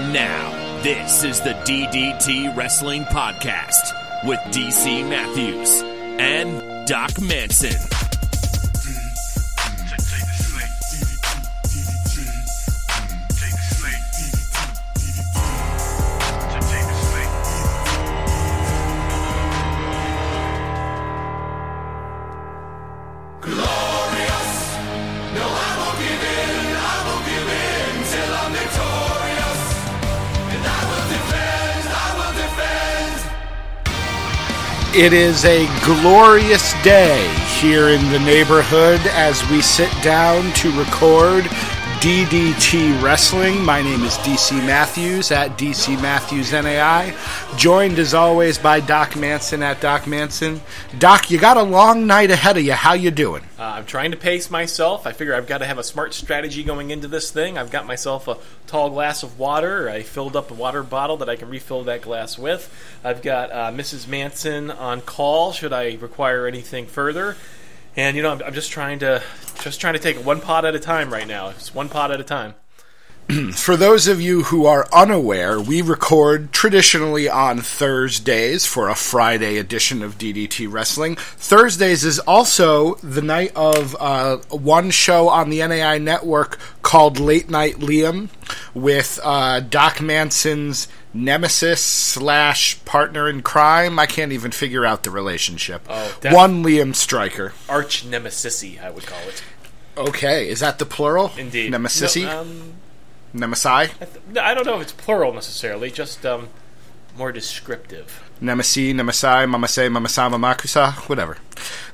And now, this is the DDT Wrestling Podcast with DC Matthews and Doc Manson. It is a glorious day here in the neighborhood as we sit down to record DDT Wrestling. My name is DC Matthews at DC Matthews NAI, joined as always by Doc Manson at Doc Manson. Doc, you got a long night ahead of you. How you doing? Uh, I'm trying to pace myself. I figure I've got to have a smart strategy going into this thing. I've got myself a tall glass of water. I filled up a water bottle that I can refill that glass with. I've got uh, Mrs. Manson on call should I require anything further. And you know, I'm, I'm just trying to just trying to take it one pot at a time right now. It's one pot at a time. For those of you who are unaware, we record traditionally on Thursdays for a Friday edition of DDT Wrestling. Thursdays is also the night of uh, one show on the NAI network called Late Night Liam with uh, Doc Manson's nemesis slash partner in crime. I can't even figure out the relationship. Oh, one Liam Striker. Arch nemesis, I would call it. Okay, is that the plural? Indeed. Nemesis? No, um, Nemesi? I, th- I don't know if it's plural necessarily, just um, more descriptive. Nemesi, Nemesai, Mamase, Mamasama, Makusa, whatever.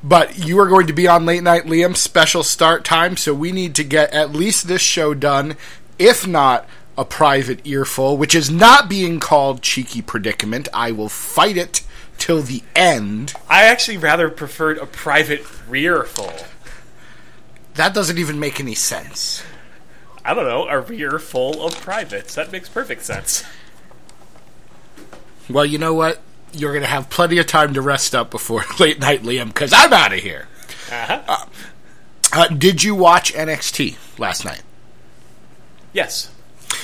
But you are going to be on Late Night Liam special start time, so we need to get at least this show done, if not a private earful, which is not being called Cheeky Predicament. I will fight it till the end. I actually rather preferred a private rearful. That doesn't even make any sense. I don't know, a rear full of privates. That makes perfect sense. Well, you know what? You're going to have plenty of time to rest up before Late Night Liam, because I'm out of here. Uh-huh. Uh, did you watch NXT last night? yes.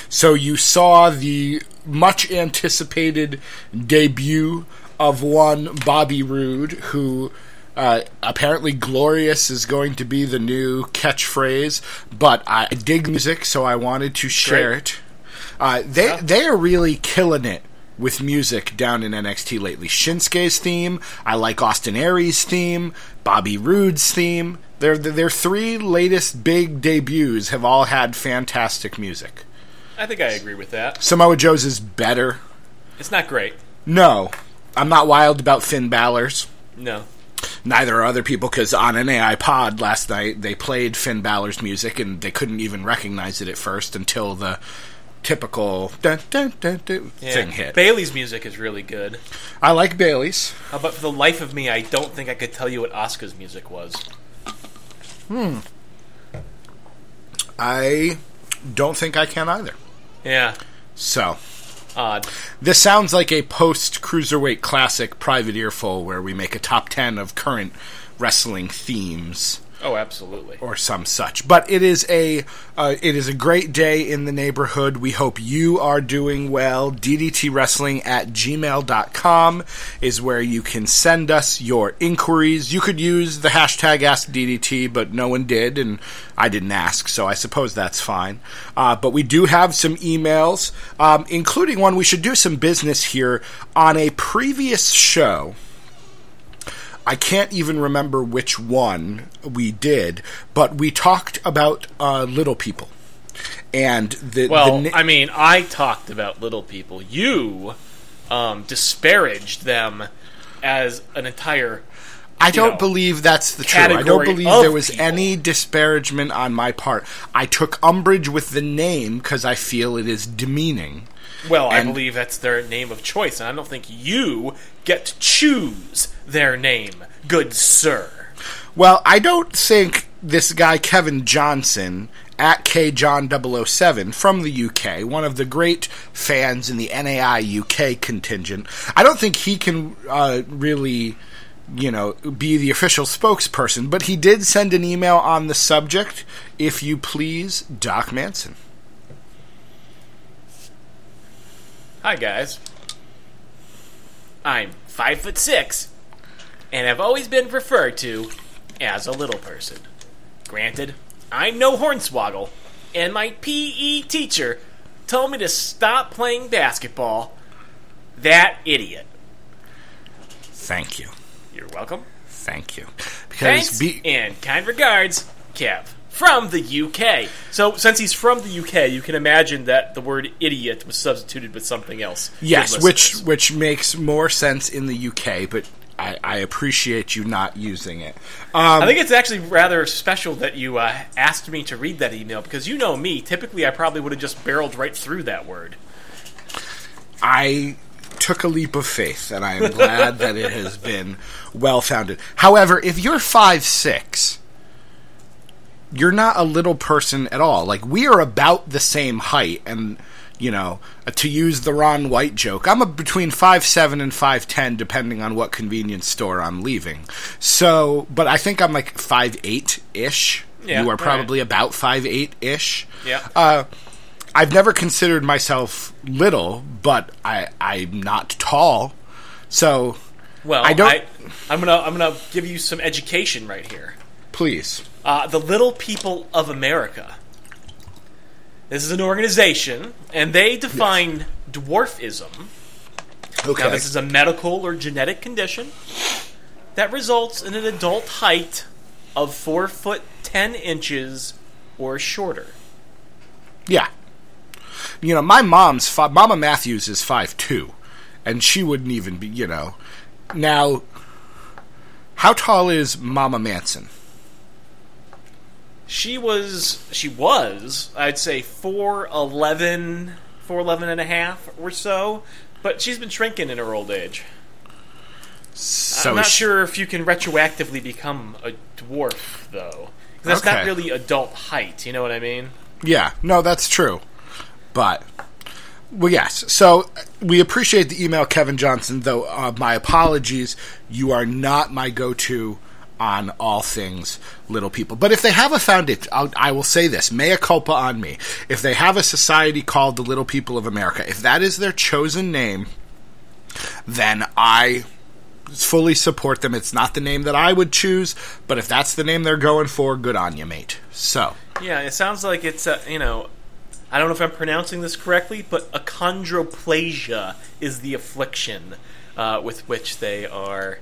So you saw the much anticipated debut of one Bobby Roode, who uh, apparently "glorious" is going to be the new catchphrase. But I dig music, so I wanted to share Great. it. Uh, they they are really killing it with music down in NXT lately. Shinsuke's theme, I like Austin Aries' theme, Bobby Roode's theme. Their their three latest big debuts have all had fantastic music. I think I agree with that. Samoa Joe's is better. It's not great. No, I'm not wild about Finn Balor's. No. Neither are other people because on an AI Pod last night they played Finn Balor's music and they couldn't even recognize it at first until the typical dun, dun, dun, dun Yeah. thing hit. Bayley's music is really good. I like Bayley's. Uh, but for the life of me, I don't think I could tell you what Asuka's music was. Hmm. I don't think I can either. Yeah. So Odd. this sounds like a post cruiserweight classic private earful where we make a top ten of current wrestling themes. Oh, absolutely. or some such. But it is a uh, it is a great day in the neighborhood. We hope you are doing well. DDT Wrestling at gmail.com is where you can send us your inquiries. You could use the hashtag AskDDT, but no one did, and I didn't ask, so I suppose that's fine. Uh, but we do have some emails, um, including one we should do some business here on a previous show. I can't even remember which one we did, but we talked about uh, little people. And the, Well, the, I mean, I talked about little people. You um, disparaged them as an entire. I don't know, believe that's the truth. I don't believe there was people. any disparagement on my part. I took umbrage with the name because I feel it is demeaning. Well, I believe that's their name of choice, and I don't think you get to choose their name, good sir. Well, I don't think this guy Kevin Johnson at KJohn007 from the UK, one of the great fans in the NAI UK contingent, I don't think he can uh, really, you know, be the official spokesperson, but he did send an email on the subject. If you please, Doc Manson. Hi guys. I'm five foot six, and have always been referred to as a little person. Granted, I'm no hornswoggle, and my PE teacher told me to stop playing basketball. That idiot. Thank you. You're welcome. Thank you. Thanks be, and kind regards, Kev from the UK. So, since he's from the UK, you can imagine that the word idiot was substituted with something else. yes, which which makes more sense in the UK, but I, I appreciate you not using it. Um, I think it's actually rather special that you uh, asked me to read that email because you know me. Typically, I probably would have just barreled right through that word. I took a leap of faith, and I am glad that it has been well founded. However, if you're five six, you're not a little person at all. Like we are about the same height, and you know, uh, to use the Ron White joke, I'm a, between five seven and five ten, depending on what convenience store I'm leaving. So, but I think I'm like five eight ish. Yeah, you are right. probably about five eight ish. Yeah. Uh, I've never considered myself little, but I I'm not tall. So Well, I don't- I, am gonna I'm gonna give you some education right here. Please. Uh, the Little People of America. This is an organization, and they define dwarfism. Okay. Now, this is a medical or genetic condition that results in an adult height of four foot ten inches or shorter. yeah. You know, my mom's fi- Mama Matthews is five two, and she wouldn't even be. You know, now. How tall is Mama Manson? She was, she was, I'd say 4'11, 4'11 and a half or so, but she's been shrinking in her old age. So I'm not she- sure if you can retroactively become a dwarf, though. that's not really adult height, you know what I mean? Yeah, no, that's true. But well, yes. So we appreciate the email, Kevin Johnson. Though uh, my apologies, you are not my go-to on all things little people. But if they have a foundation, I'll, I will say this: mea culpa on me. If they have a society called the Little People of America, if that is their chosen name, then I fully support them. It's not the name that I would choose, but if that's the name they're going for, good on you, mate. So. Yeah, it sounds like it's, uh, you know, I don't know if I'm pronouncing this correctly, but achondroplasia is the affliction uh, with which they are.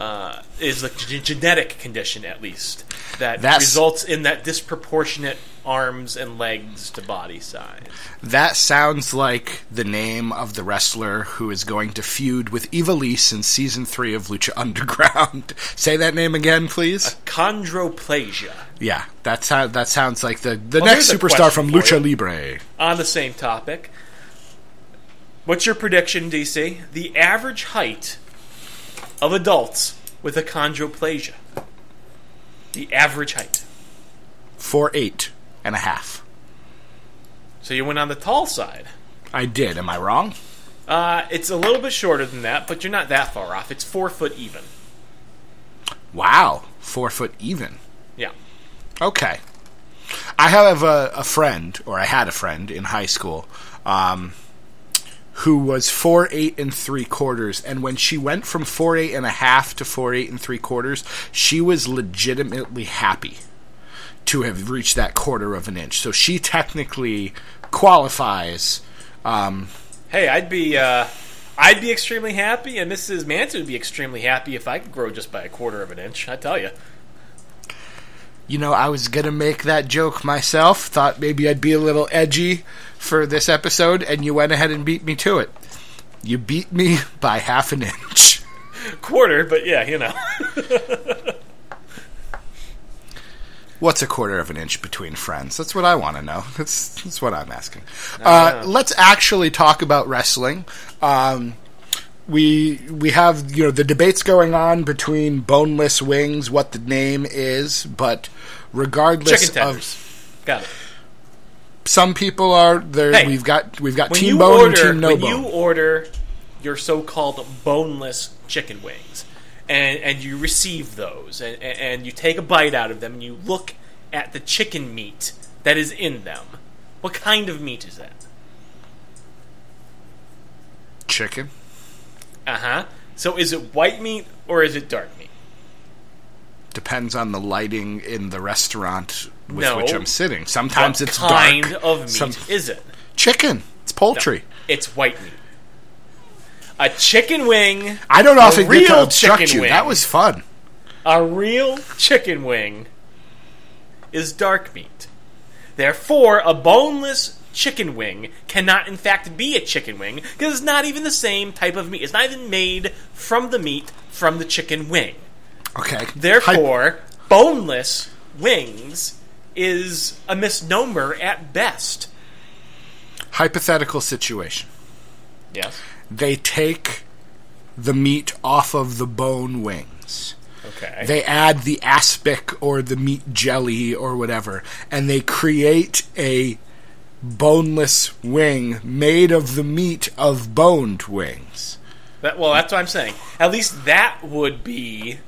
Uh, is a g- genetic condition, at least, that That's- results in that disproportionate arms and legs to body size. That sounds like the name of the wrestler who is going to feud with Evilise in season three of Lucha Underground. Say that name again, please. Chondroplasia. Yeah, that's how, that sounds like the the Well, next superstar from Lucha. Libre. On the same topic, what's your prediction, DC? The average height of adults with achondroplasia. The average height. Four eight and a half. So you went on the tall side. I did. Am I wrong? Uh, it's a little bit shorter than that, but you're not that far off. It's four foot even. Wow, four foot even. Yeah. Okay. I have a, a friend, or I had a friend in high school, um, who was four eight and three quarters, and when she went from four eight and a half to four eight and three quarters, she was legitimately happy to have reached that quarter of an inch. So she technically qualifies. Um, Hey, I'd be uh, I'd be extremely happy, and Mrs. Manson would be extremely happy if I could grow just by a quarter of an inch. I tell you. You know, I was gonna make that joke myself. Thought maybe I'd be a little edgy for this episode, and you went ahead and beat me to it. You beat me by half an inch. Quarter, but yeah, you know. What's a quarter of an inch between friends? That's what I want to know. That's that's what I'm asking. Uh, let's actually talk about wrestling. Um, we we have you know the debates going on between boneless wings, what the name is, but regardless of. Got it. some people are there. Hey, we've got we've got team bone order, and team no when bone. you order your so-called boneless chicken wings, and and you receive those, and and you take a bite out of them, and you look at the chicken meat that is in them, what kind of meat is that? chicken. Uh huh. So is it white meat or is it dark meat? Depends on the lighting in the restaurant with No. which I'm sitting. Sometimes what it's kind dark. of meat Some- is it? chicken. It's poultry. It's white meat. A chicken wing, I don't often get to obstruct you. wing. That was fun. a real chicken wing, is dark meat. Therefore, a boneless chicken wing cannot, in fact, be a chicken wing because it's not even the same type of meat. It's not even made from the meat from the chicken wing. Okay. Therefore, boneless wings is a misnomer at best. hypothetical situation. Yes. They take the meat off of the bone wings. Okay. They add the aspic or the meat jelly or whatever, and they create a boneless wing made of the meat of boned wings. That, well, that's what I'm saying. At least that would be,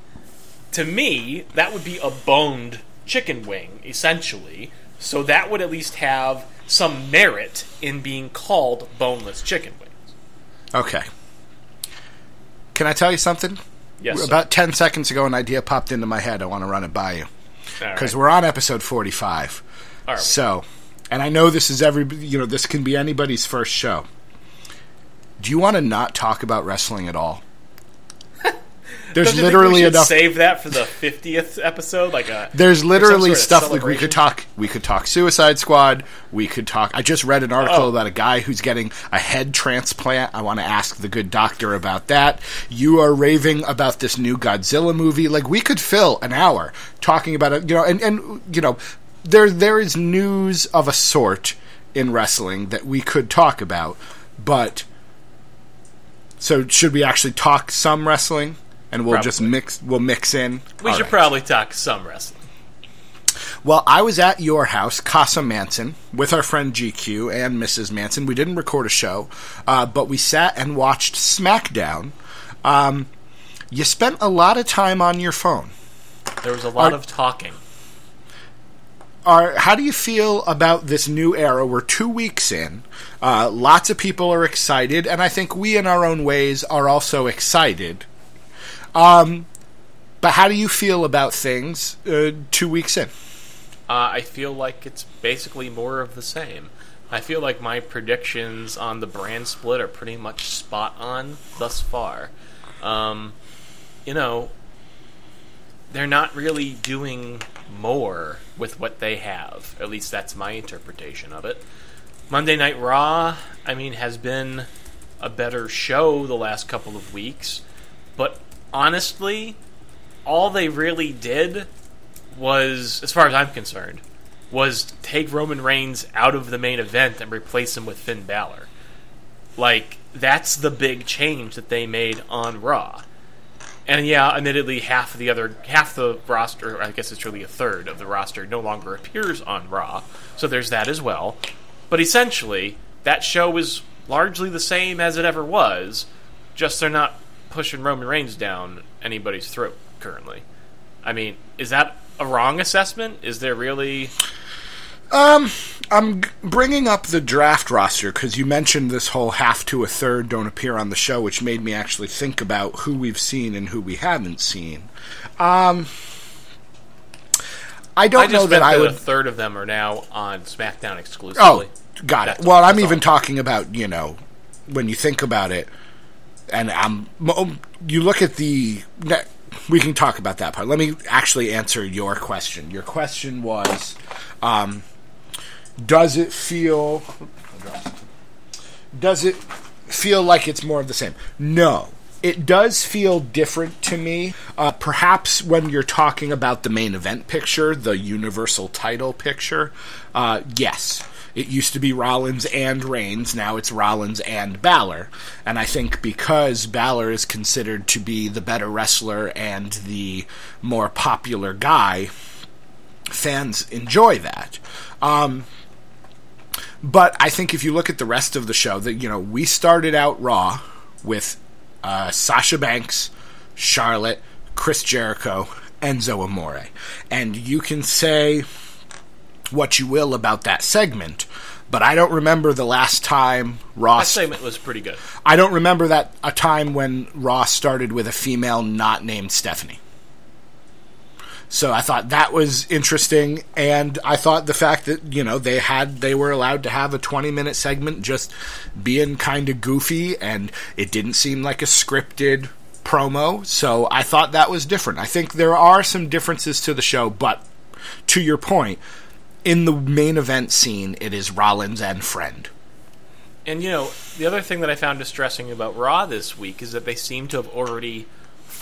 to me, that would be a boned chicken wing, essentially. So that would at least have some merit in being called boneless chicken wings. Okay. Can I tell you something? Yes. sir. About 10 seconds ago, an idea popped into my head. I want to run it by you. All right. Because we're on episode 45. Are we? So, and I know this is every, you know, this can be anybody's first show. Do you want to not talk about wrestling at all? There's Don't you think literally enough. Save that for the 50th episode, like a. There's literally sort of stuff like we could talk. We could talk Suicide Squad. We could talk. I just read an oh. article Oh. about a guy who's getting a head transplant. I want to ask the good doctor about that. You are raving about this new Godzilla movie. Like we could fill an hour talking about it. You know, and and you know, there there is news of a sort in wrestling that we could talk about, but. So should we actually talk some wrestling, and we'll just mix? We'll mix in. We All should right. probably talk some wrestling. Well, I was at your house, Casa Manson, with our friend GQ and Mrs. Manson. We didn't record a show, uh, but we sat and watched SmackDown. Um, you spent a lot of time on your phone. There was a lot of talking. Are, how do you feel about this new era? We're two weeks in. Uh, lots of people are excited, and I think we, in our own ways, are also excited. Um, but how do you feel about things uh, two weeks in? Uh, I feel like it's basically more of the same. I feel like my predictions on the brand split are pretty much spot on thus far. Um, you know, they're not really doing more with what they have. At least that's my interpretation of it. Monday Night Raw, I mean, has been a better show the last couple of weeks, but honestly, all they really did was, as far as I'm concerned, was take Roman Reigns out of the main event and replace him with Finn Balor. Like, that's the big change that they made on Raw. And yeah, admittedly, half of the other half the roster, I guess it's really a third of the roster, no longer appears on Raw. So there's that as well. But essentially, that show is largely the same as it ever was. Just they're not pushing Roman Reigns down anybody's throat currently. I mean, is that a wrong assessment? Is there really? Um, I'm bringing up the draft roster because you mentioned this whole half to a third don't appear on the show, which made me actually think about who we've seen and who we haven't seen. Um, I don't I know that I would. a third of them are now on SmackDown exclusively. Oh, got it. Well, I'm even on. talking about you know when you think about it, and I'm you look at the. We can talk about that part. Let me actually answer your question. Your question was, um, does it feel? Does it feel like it's more of the same? No. It does feel different to me. Uh, perhaps when you're talking about the main event picture, the universal title picture, uh, yes. It used to be Rollins and Reigns, now it's Rollins and Balor. And I think because Balor is considered to be the better wrestler and the more popular guy, fans enjoy that. Um, but I think if you look at the rest of the show, that you know, we started out Raw with uh, Sasha Banks, Charlotte, Chris Jericho, Enzo Amore, and you can say what you will about that segment, but I don't remember the last time Raw. That segment was pretty good. I don't remember that a time when Raw started with a female not named Stephanie. So I thought that was interesting, and I thought the fact that you know they had they were allowed to have a twenty minute segment just being kind of goofy, and it didn't seem like a scripted promo. So I thought that was different. I think there are some differences to the show, but to your point, in the main event scene, it is Rollins and Friend. And you know, the other thing that I found distressing about Raw this week is that they seem to have already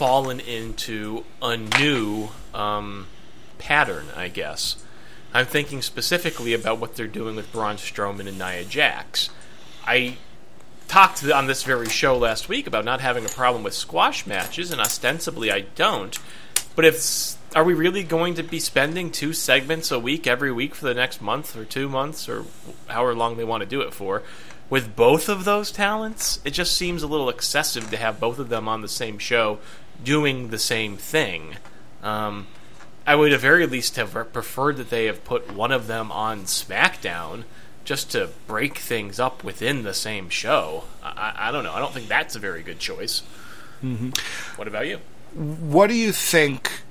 fallen into a new um, pattern, I guess. I'm thinking specifically about what they're doing with Braun Strowman and Nia Jax. I talked on this very show last week about not having a problem with squash matches, and ostensibly I don't. But if are we really going to be spending two segments a week every week for the next month or two months or however long they want to do it for? With both of those talents, it just seems a little excessive to have both of them on the same show doing the same thing. Um, I would at very least have preferred that they have put one of them on SmackDown just to break things up within the same show. I, I don't know. I don't think that's a very good choice. Mm-hmm. What about you? What do you think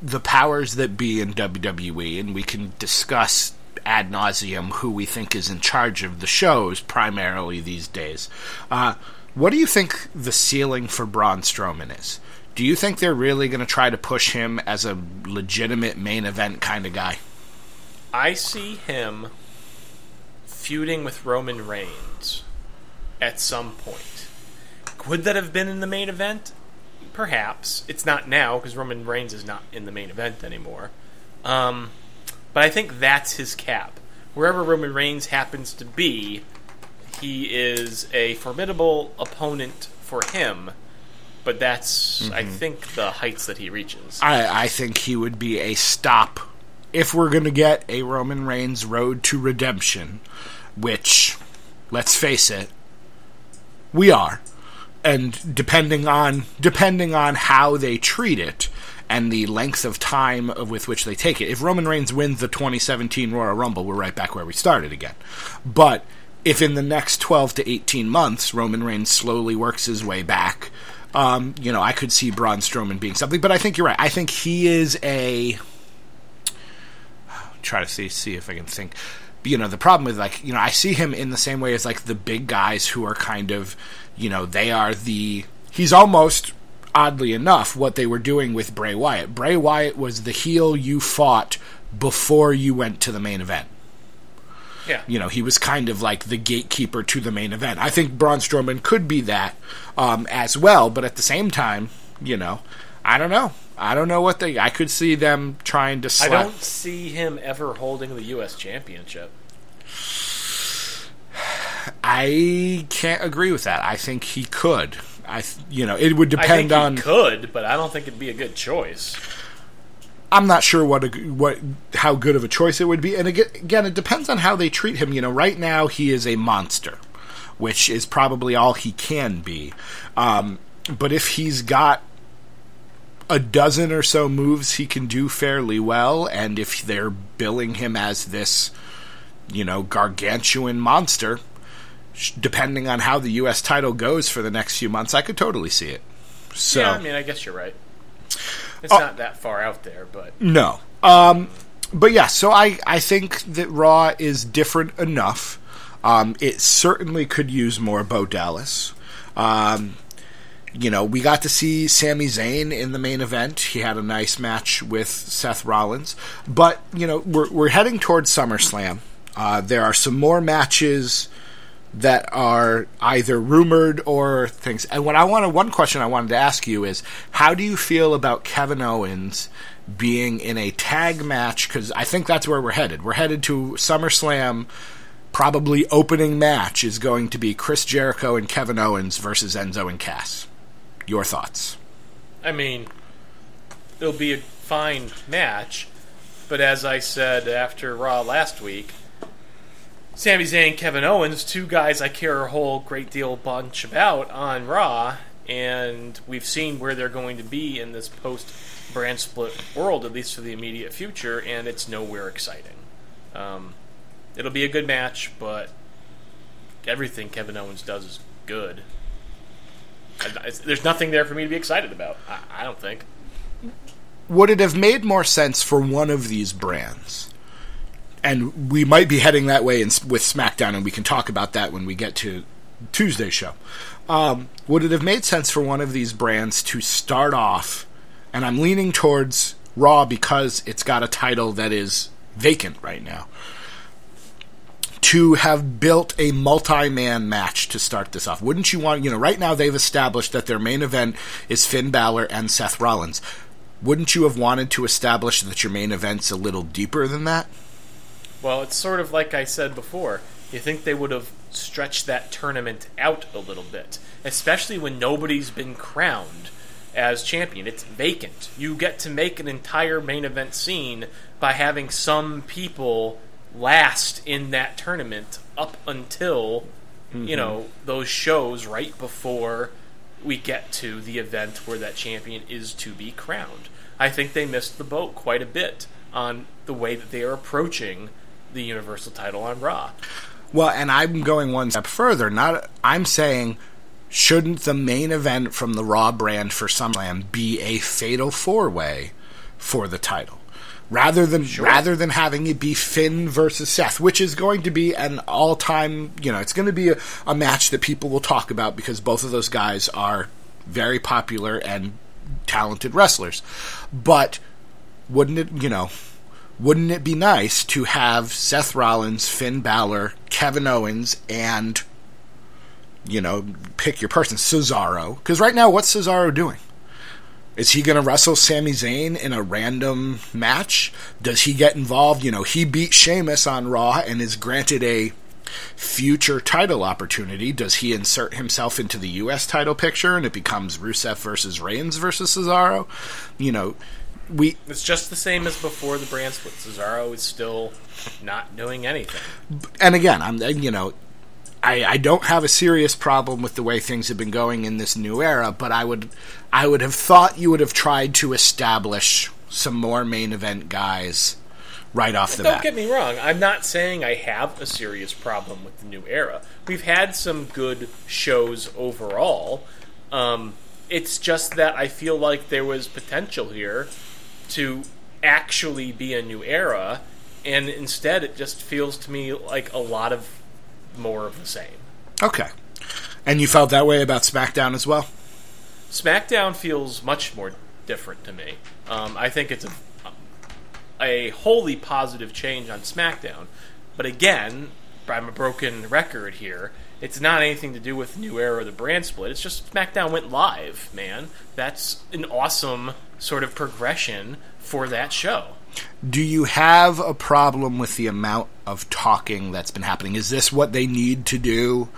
the powers that be in WWE, and we can discuss ad nauseum who we think is in charge of the shows primarily these days. Uh, what do you think the ceiling for Braun Strowman is? Do you think they're really going to try to push him as a legitimate main event kind of guy? I see him feuding with Roman Reigns at some point. Could that have been in the main event? Perhaps. It's not now because Roman Reigns is not in the main event anymore. Um, but I think that's his cap. Wherever Roman Reigns happens to be, he is a formidable opponent for him. But that's, mm-hmm. I think, the heights that he reaches. I, I think he would be a stop if we're going to get a Roman Reigns road to redemption, which, let's face it, we are. And depending on depending on how they treat it, and the length of time of with which they take it. If Roman Reigns wins the 2017 Royal Rumble, we're right back where we started again. But if in the next 12 to 18 months Roman Reigns slowly works his way back, um, you know, I could see Braun Strowman being something. But I think you're right. I think he is a. Try to see see if I can think. You know, the problem with like you know, I see him in the same way as like the big guys who are kind of, you know, they are the. He's almost oddly enough, what they were doing with Bray Wyatt. Bray Wyatt was the heel you fought before you went to the main event. Yeah. You know, he was kind of like the gatekeeper to the main event. I think Braun Strowman could be that um, as well, but at the same time, you know, I don't know. I don't know what they. I could see them trying to. Slap. I don't see him ever holding the U.S. Championship. I can't agree with that. I think he could. I you know it would depend on could, but I don't think it'd be a good choice. I'm not sure what a, what how good of a choice it would be, and again, it depends on how they treat him. You know, right now he is a monster, which is probably all he can be. Um, but if he's got a dozen or so moves he can do fairly well, and if they're billing him as this, you know, gargantuan monster, depending on how the U.S. title goes for the next few months, I could totally see it. So, yeah, I mean, I guess you're right. It's uh, not that far out there, but no. Um, but yeah, so I I think that Raw is different enough. Um, it certainly could use more Bo Dallas. Um, you know, we got to see Sami Zayn in the main event. He had a nice match with Seth Rollins. But, you know, we're, we're heading towards SummerSlam. Uh, there are some more matches that are either rumored or things. And what I wanted, one question I wanted to ask you is, how do you feel about Kevin Owens being in a tag match? Because I think that's where we're headed. We're headed to SummerSlam. Probably opening match is going to be Chris Jericho and Kevin Owens versus Enzo and Cass. Your thoughts? I mean, it'll be a fine match, but as I said after Raw last week, Sami Zayn, Kevin Owens, two guys I care a whole great deal bunch about on Raw, and we've seen where they're going to be in this post brand split world, at least for the immediate future, and it's nowhere exciting. Um, It'll be a good match, but everything Kevin Owens does is good. There's nothing there for me to be excited about. I, I don't think. would it have made more sense for one of these brands? And we might be heading that way in, with SmackDown, and we can talk about that when we get to Tuesday's show. Um, would it have made sense for one of these brands to start off? And I'm leaning towards Raw because it's got a title that is vacant right now. To have built a multi man match to start this off. Wouldn't you want, you know, right now they've established that their main event is Finn Balor and Seth Rollins wouldn't you have wanted to establish that your main event's a little deeper than that? Well, it's sort of like I said before. You think they would have stretched that tournament out a little bit, especially when nobody's been crowned as champion. It's vacant. You get to make an entire main event scene by having some people last in that tournament up until you mm-hmm. know those shows right before we get to the event where that champion is to be crowned. I think they missed the boat quite a bit on the way that they are approaching the Universal title on Raw. Well, and I'm going one step further. Not I'm saying shouldn't the main event from the Raw brand for SummerSlam be a fatal four way for the title? Rather than rather than having it be Finn versus Seth, which is going to be an all time you know, it's going to be a, a match that people will talk about because both of those guys are very popular and talented wrestlers. But wouldn't it you know wouldn't it be nice to have Seth Rollins, Finn Balor, Kevin Owens, and you know, pick your person, Cesaro? Because right now, what's Cesaro doing? Is he going to wrestle Sami Zayn in a random match? Does he get involved? You know, he beat Sheamus on Raw and is granted a future title opportunity. Does he insert himself into the U.S. title picture and it becomes Rusev versus Reigns versus Cesaro? You know, we It's just the same as before the brand split. Cesaro is still not doing anything. and again, I'm you know, I, I don't have a serious problem with the way things have been going in this new era, but I would I would have thought you would have tried to establish some more main event guys right off the bat. Don't get me wrong. I'm not saying I have a serious problem with the new era. We've had some good shows overall. Um, it's just that I feel like there was potential here to actually be a new era, and instead it just feels to me like a lot of more of the same. okay, and you felt that way about SmackDown as well. SmackDown feels much more different to me. Um, I think it's a a wholly positive change on SmackDown, but again, I'm a broken record here. It's not anything to do with new era or the brand split. It's just SmackDown went live, man. That's an awesome sort of progression for that show. Do you have a problem with the amount of talking that's been happening? Is this what they need to do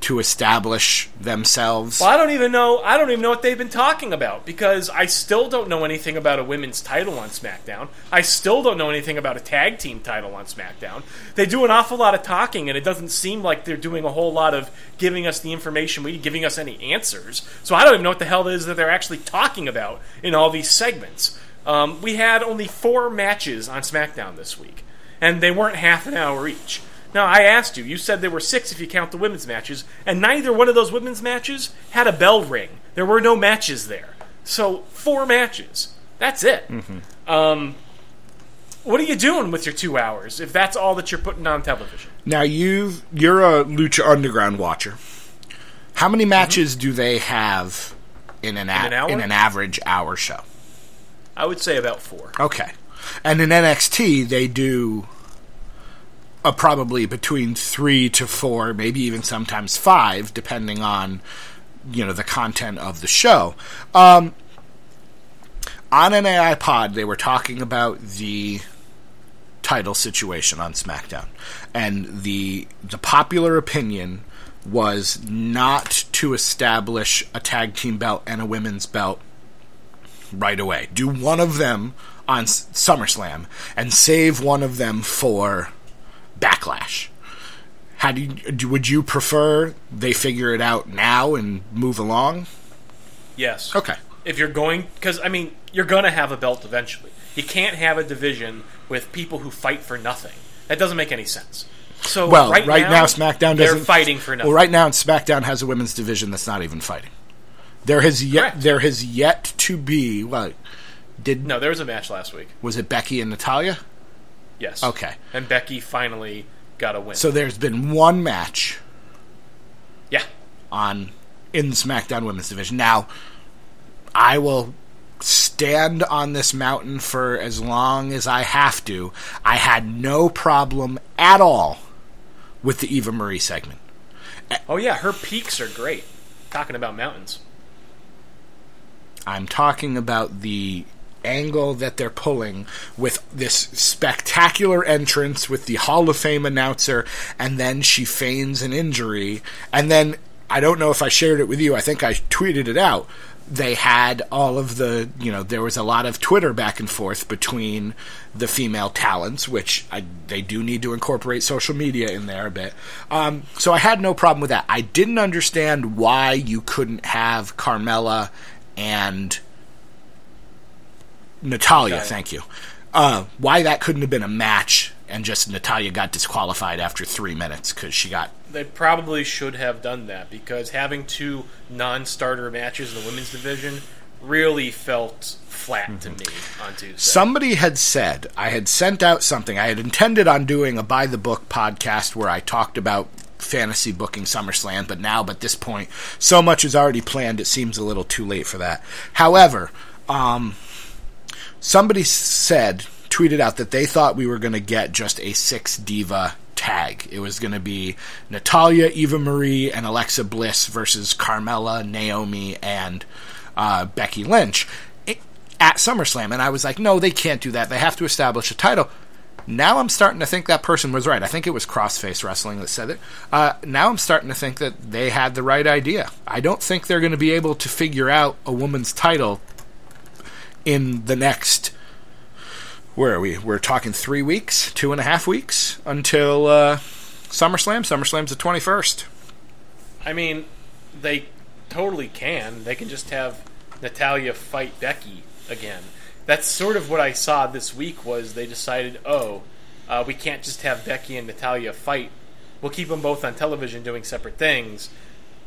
to establish themselves? Well, I don't even know. I don't even know what they've been talking about because I still don't know anything about a women's title on SmackDown. I still don't know anything about a tag team title on SmackDown. They do an awful lot of talking, and it doesn't seem like they're doing a whole lot of giving us the information we giving us any answers. So I don't even know what the hell it is that they're actually talking about in all these segments. Um, we had only four matches on SmackDown this week, and they weren't half an hour each. Now, I asked you, you said there were six if you count the women's matches, and neither one of those women's matches had a bell ring. There were no matches there. So, four matches. That's it. Um, what are you doing with your two hours if that's all that you're putting on television? Now you've, you're a Lucha Underground watcher. How many matches do they have in an, a- Mm-hmm. an in an average hour show? I would say about four. Okay, and in NXT they do a probably between three to four, maybe even sometimes five, depending on you know the content of the show. Um, on an AI pod, they were talking about the title situation on SmackDown, and the the popular opinion was not to establish a tag team belt and a women's belt right away. Do one of them on SummerSlam and save one of them for Backlash. How do you, would you prefer they figure it out now and move along? Yes. Okay. If you're going, because I mean, you're gonna have a belt eventually. You can't have a division with people who fight for nothing. That doesn't make any sense. So Well, right, right, now, now, SmackDown they're doesn't fighting for nothing. Well, right now SmackDown has a women's division that's not even fighting. There has yet Correct. there has yet to be well, did No, there was a match last week. was it Becky and Natalya? Yes. Okay. And Becky finally got a win. So there's been one match yeah. on in the SmackDown Women's Division. Now, I will stand on this mountain for as long as I have to. I had no problem at all with the Eva Marie segment. Oh yeah, her peaks are great. Talking about mountains. I'm talking about the angle that they're pulling with this spectacular entrance with the Hall of Fame announcer, and then she feigns an injury, and then I don't know if I shared it with you. I think I tweeted it out. They had all of the, you know, there was a lot of Twitter back and forth between the female talents, which I, they do need to incorporate social media in there a bit. Um, so I had no problem with that. I didn't understand why you couldn't have Carmella and Natalya, thank you. Uh, why that couldn't have been a match and just Natalya got disqualified after three minutes because she got. They probably should have done that because having two non-starter matches in the women's division really felt flat to me on Tuesday. Somebody had said, I had sent out something. I had intended on doing a by the book podcast where I talked about fantasy booking SummerSlam, but now, at this point, so much is already planned, it seems a little too late for that. However, um, somebody said, tweeted out that they thought we were going to get just a six diva tag. It was going to be Natalya, Eva Marie, and Alexa Bliss versus Carmella, Naomi, and uh, Becky Lynch at SummerSlam. And I was like, no, they can't do that. They have to establish a title. Now I'm starting to think that person was right. I think it was Crossface Wrestling that said it. Uh, now I'm starting to think that they had the right idea. I don't think they're going to be able to figure out a woman's title in the next where are we? We're talking three weeks, two and a half weeks until uh, SummerSlam. SummerSlam's the twenty first. I mean, they totally can. They can just have Natalya fight Becky again. That's sort of what I saw this week. Was they decided, oh, uh, we can't just have Becky and Natalya fight. We'll keep them both on television doing separate things,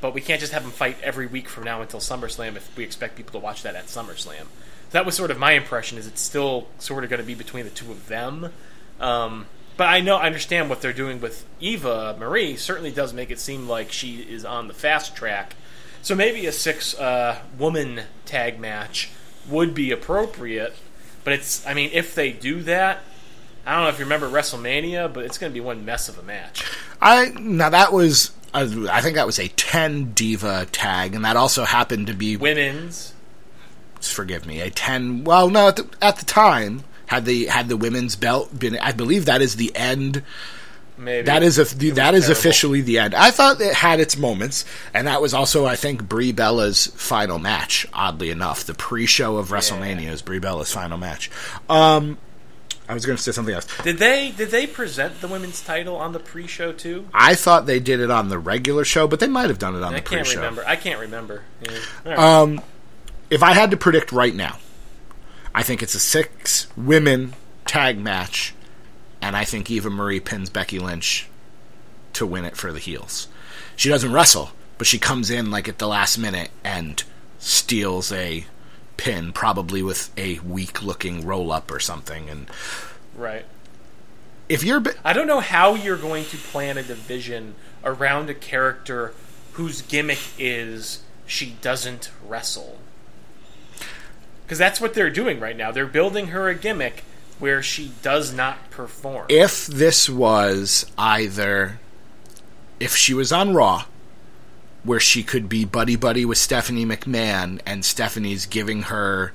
but we can't just have them fight every week from now until SummerSlam if we expect people to watch that at SummerSlam. That was sort of my impression. Is it's still sort of going to be between the two of them. Um, but I know I understand what they're doing with Eva Marie. Certainly does make it seem like she is on the fast track. So maybe a six uh, woman tag match would be appropriate. But it's I mean if they do that, I don't know if you remember WrestleMania, but it's going to be one mess of a match. I now that was I think that was a ten diva tag, and that also happened to be Women's. Forgive me a ten. Well, no, at the, at the time had the had the women's belt been, I believe that is the end. Maybe That is a was that is terrible. officially the end. I thought it had its moments, and that was also I think Brie Bella's final match. Oddly enough, the pre-show of WrestleMania is Brie Bella's final match. Um, I was going to say something else. Did they did they present the women's title on the pre-show too? I thought they did it on the regular show, but they might have done it on the pre show. I the can't pre-show. remember. I can't remember. Yeah. Right. Um, if I had to predict right now, I think it's a six women tag match, and I think Eva Marie pins Becky Lynch to win it for the heels. She doesn't wrestle, but she comes in like at the last minute and steals a pin, probably with a weak looking roll up or something. And right. if you're. Be- I don't know how you're going to plan a division around a character whose gimmick is she doesn't wrestle. Because that's what they're doing right now. They're building her a gimmick where she does not perform. if this was either if she was on Raw, where she could be buddy buddy with Stephanie McMahon, and Stephanie's giving her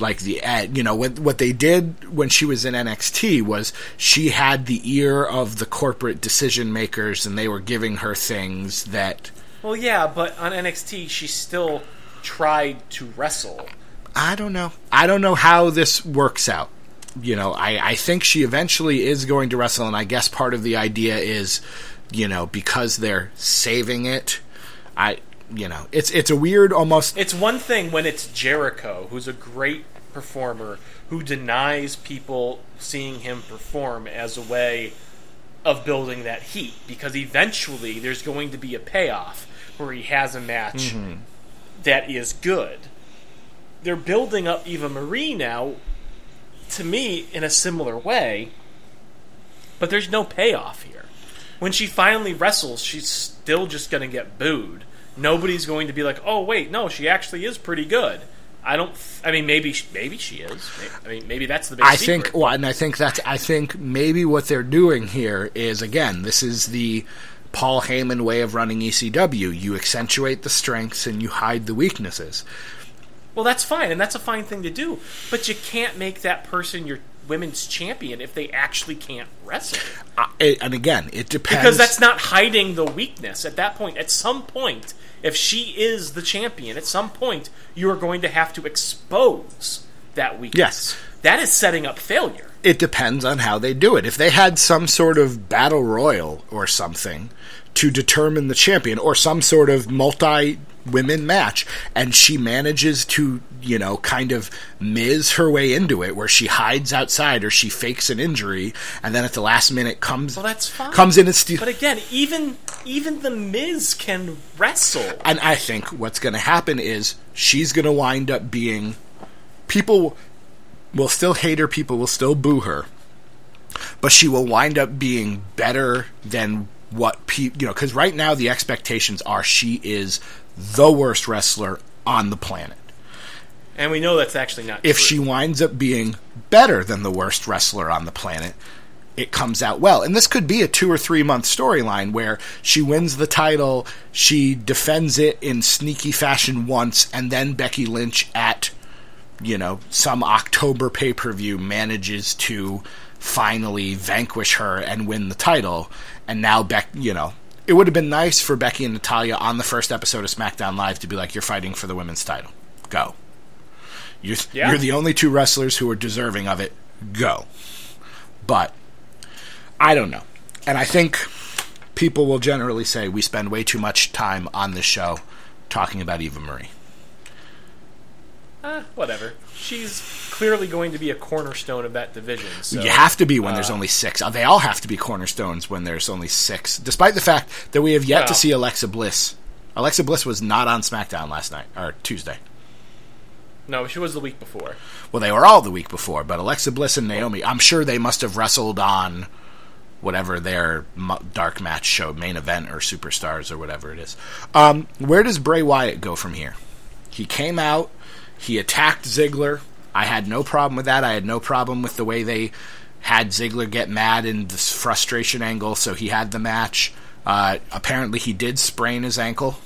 like the you know what what they did when she was in NXT was she had the ear of the corporate decision makers, and they were giving her things that well, yeah, but on NXT, she still tried to wrestle. I don't know. I don't know how this works out. You know, I, I think she eventually is going to wrestle, and I guess part of the idea is, you know, because they're saving it. I, you know, it's it's a weird, almost. It's one thing when it's Jericho, who's a great performer, who denies people seeing him perform as a way of building that heat because eventually there's going to be a payoff where he has a match mm-hmm. that is good. They're building up Eva Marie now, to me, in a similar way, but there's no payoff here. When she finally wrestles, she's still just going to get booed. Nobody's going to be like, "Oh, wait, no, she actually is pretty good." I don't. I mean, maybe she- maybe she is. I mean, maybe that's the big. I secret. think, well, and I think that's, I think maybe what they're doing here is again, this is the Paul Heyman way of running ECW. You accentuate the strengths and you hide the weaknesses. Well, that's fine, and that's a fine thing to do. But you can't make that person your women's champion if they actually can't wrestle. Uh, and again, it depends. Because that's not hiding the weakness. At that point, at some point, if she is the champion, at some point, you are going to have to expose that weakness. Yes. That is setting up failure. it depends on how they do it. If they had some sort of battle royal or something to determine the champion, or some sort of multi women match, and she manages to, you know, kind of miz her way into it, where she hides outside or she fakes an injury, and then at the last minute comes Well, that's fine. comes in and steals. But again, even even the Miz can wrestle. And I think what's going to happen is she's going to wind up being people will still hate her, people will still boo her, but she will wind up being better than what people, you know, because right now the expectations are she is the worst wrestler on the planet. And we know that's actually not If true. she winds up being better than the worst wrestler on the planet, it comes out well. And this could be a two or three month storyline where she wins the title, she defends it in sneaky fashion once, and then Becky Lynch at, you know, some October pay per view manages to finally vanquish her and win the title. And now Beck, you know, it would have been nice for Becky and Natalya on the first episode of SmackDown Live to be like, "You're fighting for the women's title. Go. You're, Yeah. you're the only two wrestlers who are deserving of it. Go." But I don't know. And I think people will generally say we spend way too much time on this show talking about Eva Marie. Eh, whatever. She's clearly going to be a cornerstone of that division. So you have to be when there's only six. Uh, They all have to be cornerstones when there's only six, despite the fact that we have yet to see Alexa Bliss. Alexa Bliss was not on SmackDown last night, or Tuesday. no, she was the week before. Well, they were all the week before, but Alexa Bliss and Naomi, I'm sure they must have wrestled on whatever their dark match show, main event, or superstars, or whatever it is. Um, where does Bray Wyatt go from here? He came out, he attacked Ziggler. I had no problem with that. I had no problem with the way they had Ziggler get mad in this frustration angle, so he had the match. Uh, apparently, he did sprain his ankle,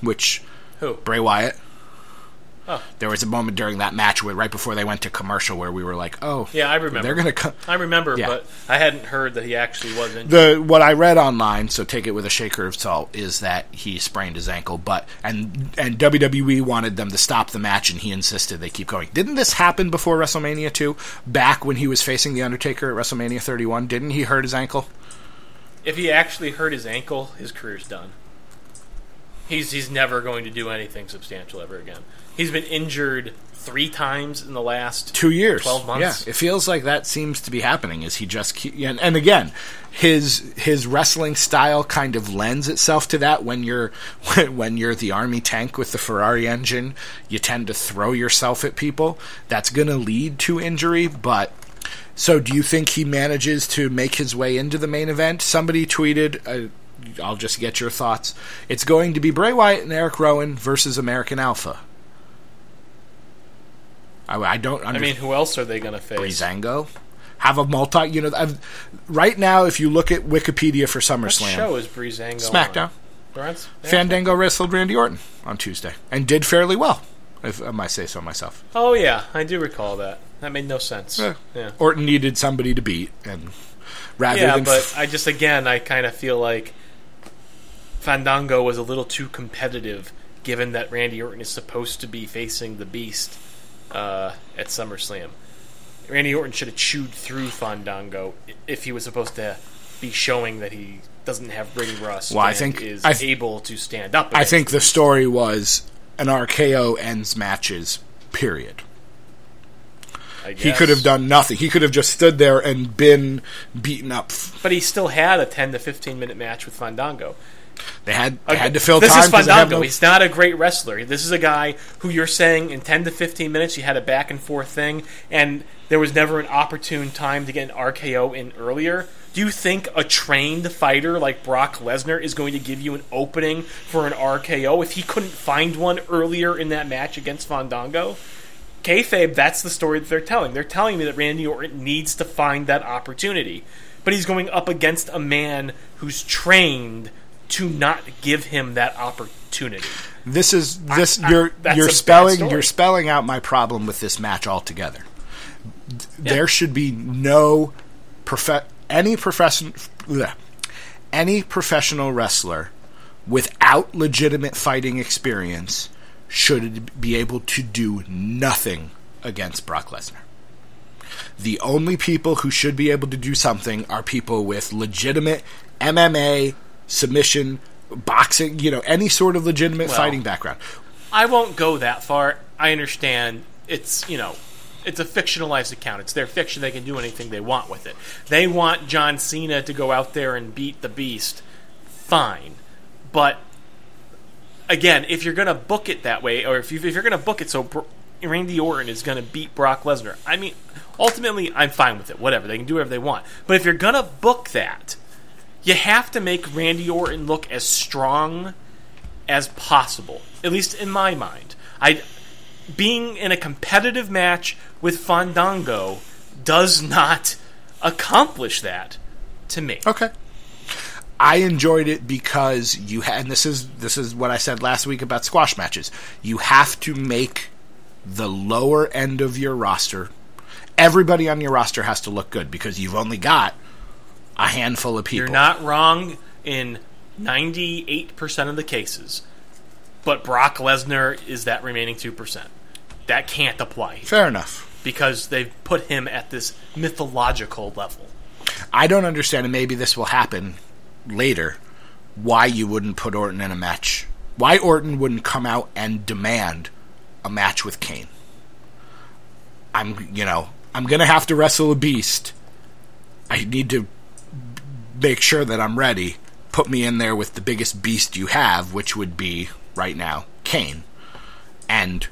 which Who? Bray Wyatt. Oh. There was a moment during that match where right before they went to commercial where we were like, "Oh, Yeah, I remember. they're gonna come." I remember, Yeah. but I hadn't heard that he actually was injured. The what I read online, so take it with a shaker of salt, is that he sprained his ankle, but and and WWE wanted them to stop the match, and he insisted they keep going. Didn't this happen before WrestleMania two? Back when he was facing the Undertaker at WrestleMania thirty one, didn't he hurt his ankle? if he actually hurt his ankle, his career's done. He's he's never going to do anything substantial ever again. He's been injured three times in the last two years, 12 months. Yeah, it feels like that seems to be happening. Is he just keep, and, and again, his his wrestling style kind of lends itself to that. When you're when you're the army tank with the Ferrari engine, you tend to throw yourself at people. That's going to lead to injury, but. So, do you think he manages to make his way into the main event? Somebody tweeted, uh, I'll just get your thoughts. It's going to be Bray Wyatt and Eric Rowan versus American Alpha. I, I don't. I mean, who else are they going to face? Breezango. Have a multi, you know, I've, right now, if you look at Wikipedia for What SummerSlam, show is Breezango SmackDown, on? They're on S- yeah. Fandango wrestled Randy Orton on Tuesday and did fairly well, if I might say so myself. Oh yeah, I do recall that. That made no sense. Yeah. Yeah. Orton needed somebody to beat, and rather Yeah, than but I just again I kind of feel like Fandango was a little too competitive, given that Randy Orton is supposed to be facing the Beast uh, at SummerSlam. Randy Orton should have chewed through Fandango if he was supposed to be showing that he doesn't have ring rust. Well, I think- is I th- able to stand up. I think the story was an RKO ends matches. Period. He could have done nothing. He could have just stood there and been beaten up. But he still had a 10 to 15 minute match with Fandango. They had they had to fill this time. is they have Fandango. no- He's not a great wrestler. This is a guy who you're saying in 10 to 15 minutes you had a back and forth thing, and there was never an opportune time to get an RKO in earlier. Do you think a trained fighter like Brock Lesnar is going to give you an opening for an RKO if he couldn't find one earlier in that match against Fandango? kayfabe, that's the story that they're telling. They're telling me that Randy Orton needs to find that opportunity, but he's going up against a man who's trained to not give him that opportunity. This is this I- you're you're spelling you're spelling out my problem with this match altogether. There should be no prof- any profession any professional wrestler without legitimate fighting experience should be able to do nothing against Brock Lesnar. The only people who should be able to do something are people with legitimate MMA, submission, boxing, you know, any sort of legitimate Well- fighting background. I won't go that far. I understand it's, you know, it's a fictionalized account. It's their fiction. They can do anything they want with it. They want John Cena to go out there and beat the beast. Fine. But again, if you're going to book it that way, or if, you, if you're going to book it so Bro- Randy Orton is going to beat Brock Lesnar, I mean, ultimately, I'm fine with it. Whatever. They can do whatever they want. But if you're going to book that, you have to make Randy Orton look as strong as possible. At least in my mind. I being in a competitive match with Fandango does not accomplish that to me. Okay. I enjoyed it because you and this is this is what I said last week about squash matches. You have to make the lower end of your roster everybody on your roster has to look good because you've only got a handful of people. You're not wrong in 98% of the cases. But Brock Lesnar is that remaining 2%. That can't apply Fair enough. because they've put him at this mythological level. I don't understand, and maybe this will happen later, why you wouldn't put Orton in a match. Why Orton wouldn't come out and demand a match with Kane. I'm, you know, I'm going to have to wrestle a beast. I need to make sure that I'm ready. Put me in there with the biggest beast you have, which would be, right now, Kane. And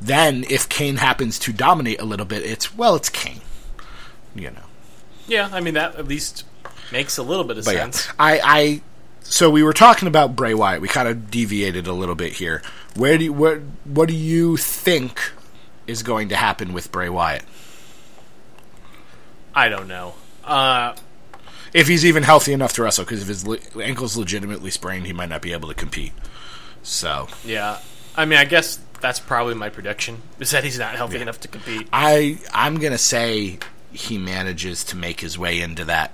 then if Kane happens to dominate a little bit, it's, well, it's Kane. You know. Yeah, I mean, that at least makes a little bit of But yeah, sense. I, I, so we were talking about Bray Wyatt. We kind of deviated a little bit here. Where do you, what what do you think is going to happen with Bray Wyatt I don't know. Uh, if he's even healthy enough to wrestle? Because if his le- ankle's legitimately sprained, he might not be able to compete. So yeah. I mean, I guess that's probably my prediction, is that he's not healthy Yeah. enough to compete. I I'm gonna say he manages to make his way into that.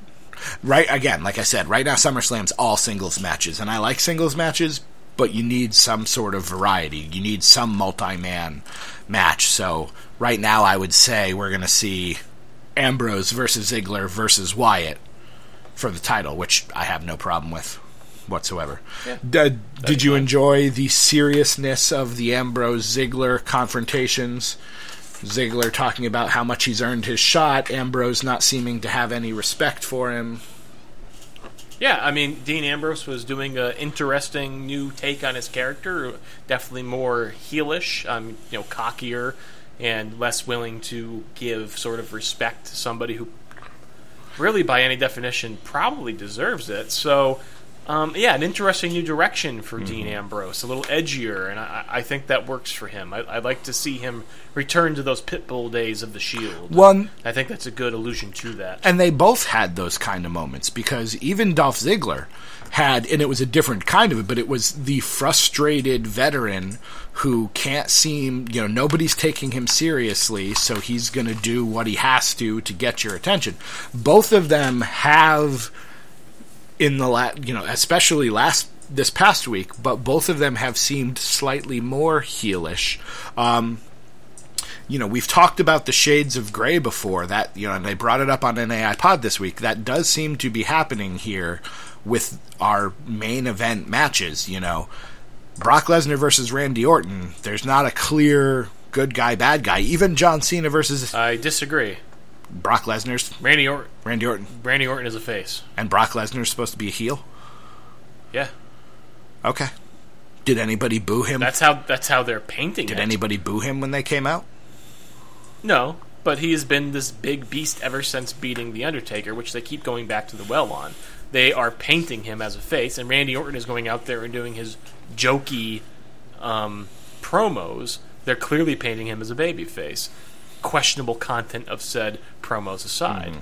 Right again, like I said, right now SummerSlam's all singles matches, and I like singles matches, but you need some sort of variety. You need some multi-man match. So right now, I would say we're gonna see Ambrose versus Ziggler versus Wyatt for the title, which I have no problem with whatsoever. Yeah. D- did you fine. enjoy the seriousness of the Ambrose Ziggler confrontations? Ziggler talking about how much he's earned his shot, Ambrose not seeming to have any respect for him. Yeah, I mean, Dean Ambrose was doing an interesting new take on his character. Definitely more heelish, um, you know, cockier, and less willing to give sort of respect to somebody who, really, by any definition, probably deserves it. So, um, yeah, an interesting new direction for Dean Ambrose, a little edgier, and I, I think that works for him. I, I'd like to see him return to those Pitbull days of the Shield. One I think that's a good allusion to that. and they both had those kind of moments because even Dolph Ziggler had, and it was a different kind of it, but it was the frustrated veteran who can't seem, you know, nobody's taking him seriously, so he's going to do what he has to to get your attention. Both of them have in the last, you know, especially last this past week, but both of them have seemed slightly more heelish. Um, you know, we've talked about the shades of gray before. That you know, and they brought it up on an AI Pod this week. That does seem to be happening here with our main event matches. You know, Brock Lesnar versus Randy Orton. There's not a clear good guy, bad guy. Even John Cena versus I disagree. Brock Lesnar's Randy Orton, Randy Orton, Randy Orton is a face. and Brock Lesnar's supposed to be a heel. Yeah, Okay. Did anybody boo him? that's how that's how they're painting Did it. anybody boo him when they came out? No, but he has been this big beast ever since beating the Undertaker, which they keep going back to the well on. They are painting him as a face, and Randy Orton is going out there and doing his jokey um, promos. They're clearly painting him as a baby face. Questionable content of said promos aside,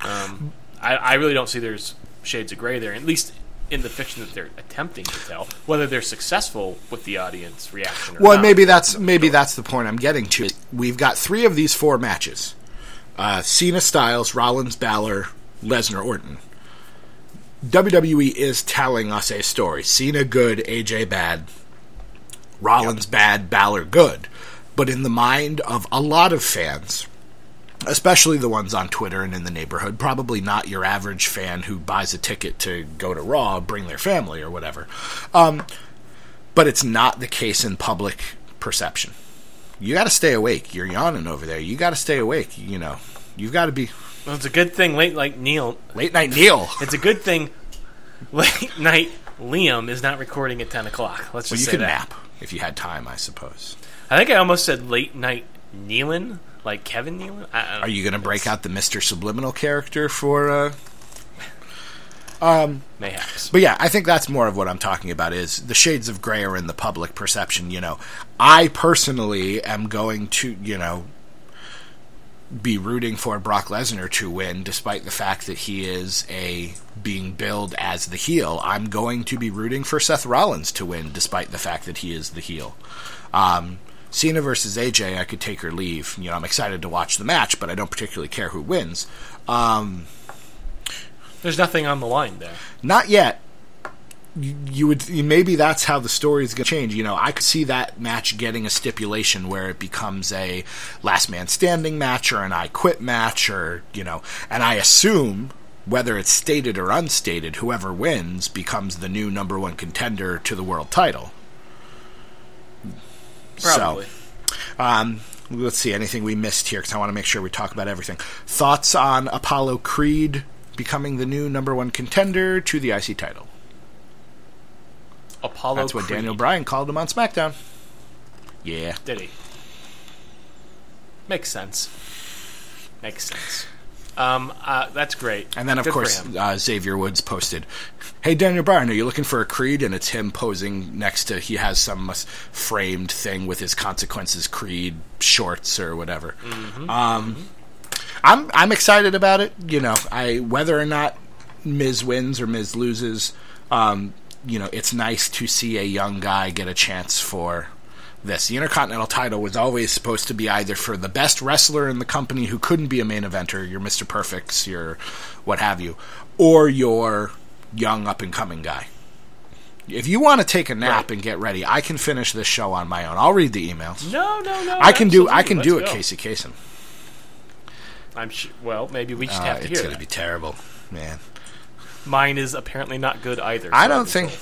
um, I, I really don't see there's shades of gray there. At least in the fiction that they're attempting to tell, whether they're successful with the audience reaction. Or Well, not. maybe that's maybe that's the point I'm getting to. We've got three of these four matches: uh, Cena, Styles, Rollins, Balor, Lesnar, Orton. WWE is telling us a story: Cena good, AJ bad, Rollins bad, Balor good. But in the mind of a lot of fans, especially the ones on Twitter and in the neighborhood, probably not your average fan who buys a ticket to go to Raw, bring their family or whatever. Um, but it's not the case in public perception. You got to stay awake. You're yawning over there. You got to stay awake. You know, you've got to be Well, it's a good thing late like Neil late night Neil. It's a good thing late night Liam is not recording at 10 o'clock. Let's just Well, you say could that. nap if you had time, I suppose. I think I almost said late night Nealon, like Kevin Nealon. I, I don't Are you going to break out the Mister Subliminal character for? uh Um, Mayhaps. But yeah, I think that's more of what I'm talking about is the shades of gray are in the public perception. You know, I personally am going to, you know, be rooting for Brock Lesnar to win, despite the fact that he is a being billed as the heel. I'm going to be rooting for Seth Rollins to win, despite the fact that he is the heel. Um, Cena versus AJ, I could take or leave. You know, I'm excited to watch the match, but I don't particularly care who wins. Um, There's nothing on the line there. not yet. You, you would maybe that's how the story is going to change. You know, I could see that match getting a stipulation where it becomes a last man standing match or an I quit match, or you know, and I assume whether it's stated or unstated, whoever wins becomes the new number one contender to the world title. Probably. So, um, let's see anything we missed here because I want to make sure we talk about everything. Thoughts on Apollo Creed becoming the new number one contender to the IC title? Apollo That's what Creed. Daniel Bryan called him on SmackDown. Yeah. Did he? Makes sense. Makes sense. Um, uh, that's great. And then, of Good course, uh, Xavier Woods posted, "Hey Daniel Bryan, are you looking for a Creed?" And it's him posing next to he has some framed thing with his consequences Creed shorts or whatever. Mm-hmm. Um, I'm I'm excited about it. You know, I whether or not Miz wins or Miz loses, um, you know, it's nice to see a young guy get a chance for this. The Intercontinental title was always supposed to be either for the best wrestler in the company who couldn't be a main eventer, your Mr. Perfects, your what have you, or your young up and coming guy. If you want to take a nap Right. and get ready, I can finish this show on my own. I'll read the emails. no, no, no. I can do I can Let's do it, go. Casey Kasem. I'm sure. Well, maybe we just Uh, have to it's hear going to be terrible, man. Mine is apparently not good either. I so don't think told.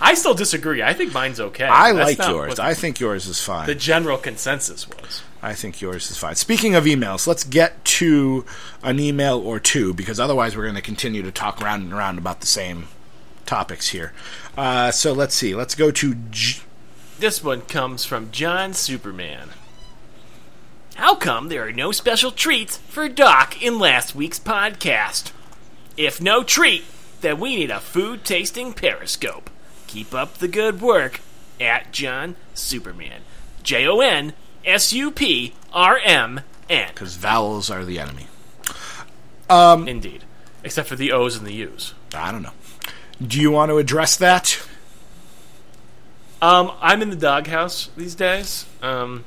I still disagree. I think mine's okay. I That's like yours. I think yours is fine. the general consensus was. I think yours is fine. Speaking of emails, let's get to an email or two because otherwise we're going to continue to talk round and round about the same topics here. Uh, so let's see. Let's go to. J- This one comes from John Superman. How come there are no special treats for Doc in last week's podcast? If no treat, then we need a food tasting periscope. Keep up the good work at John Superman. J O N S U P R M N. because vowels are the enemy. Um, Indeed. Except for the O's and the U's. I don't know. Do you want to address that? Um, I'm in the doghouse these days. Um,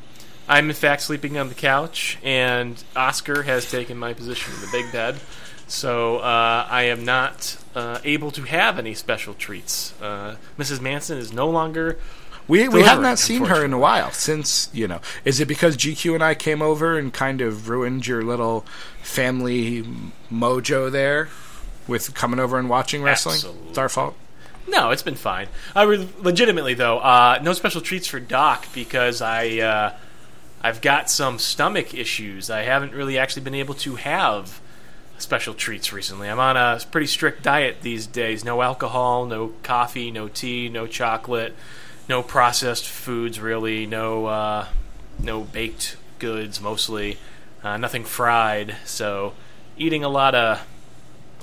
I'm in fact sleeping on the couch, and Oscar has taken my position in the big bed. So uh, I am not uh, able to have any special treats. Uh, Mrs. Manson is no longer. We we have not seen her in a while since you know. Is it because GQ and I came over and kind of ruined your little family mojo there with coming over and watching wrestling? Absolutely. It's our fault. No, it's been fine. I re- legitimately though, uh, no special treats for Doc because I uh, I've got some stomach issues. I haven't really actually been able to have special treats recently. I'm on a pretty strict diet these days. No alcohol, no coffee, no tea, no chocolate, no processed foods really, no uh, no baked goods mostly, uh, nothing fried. So eating a lot of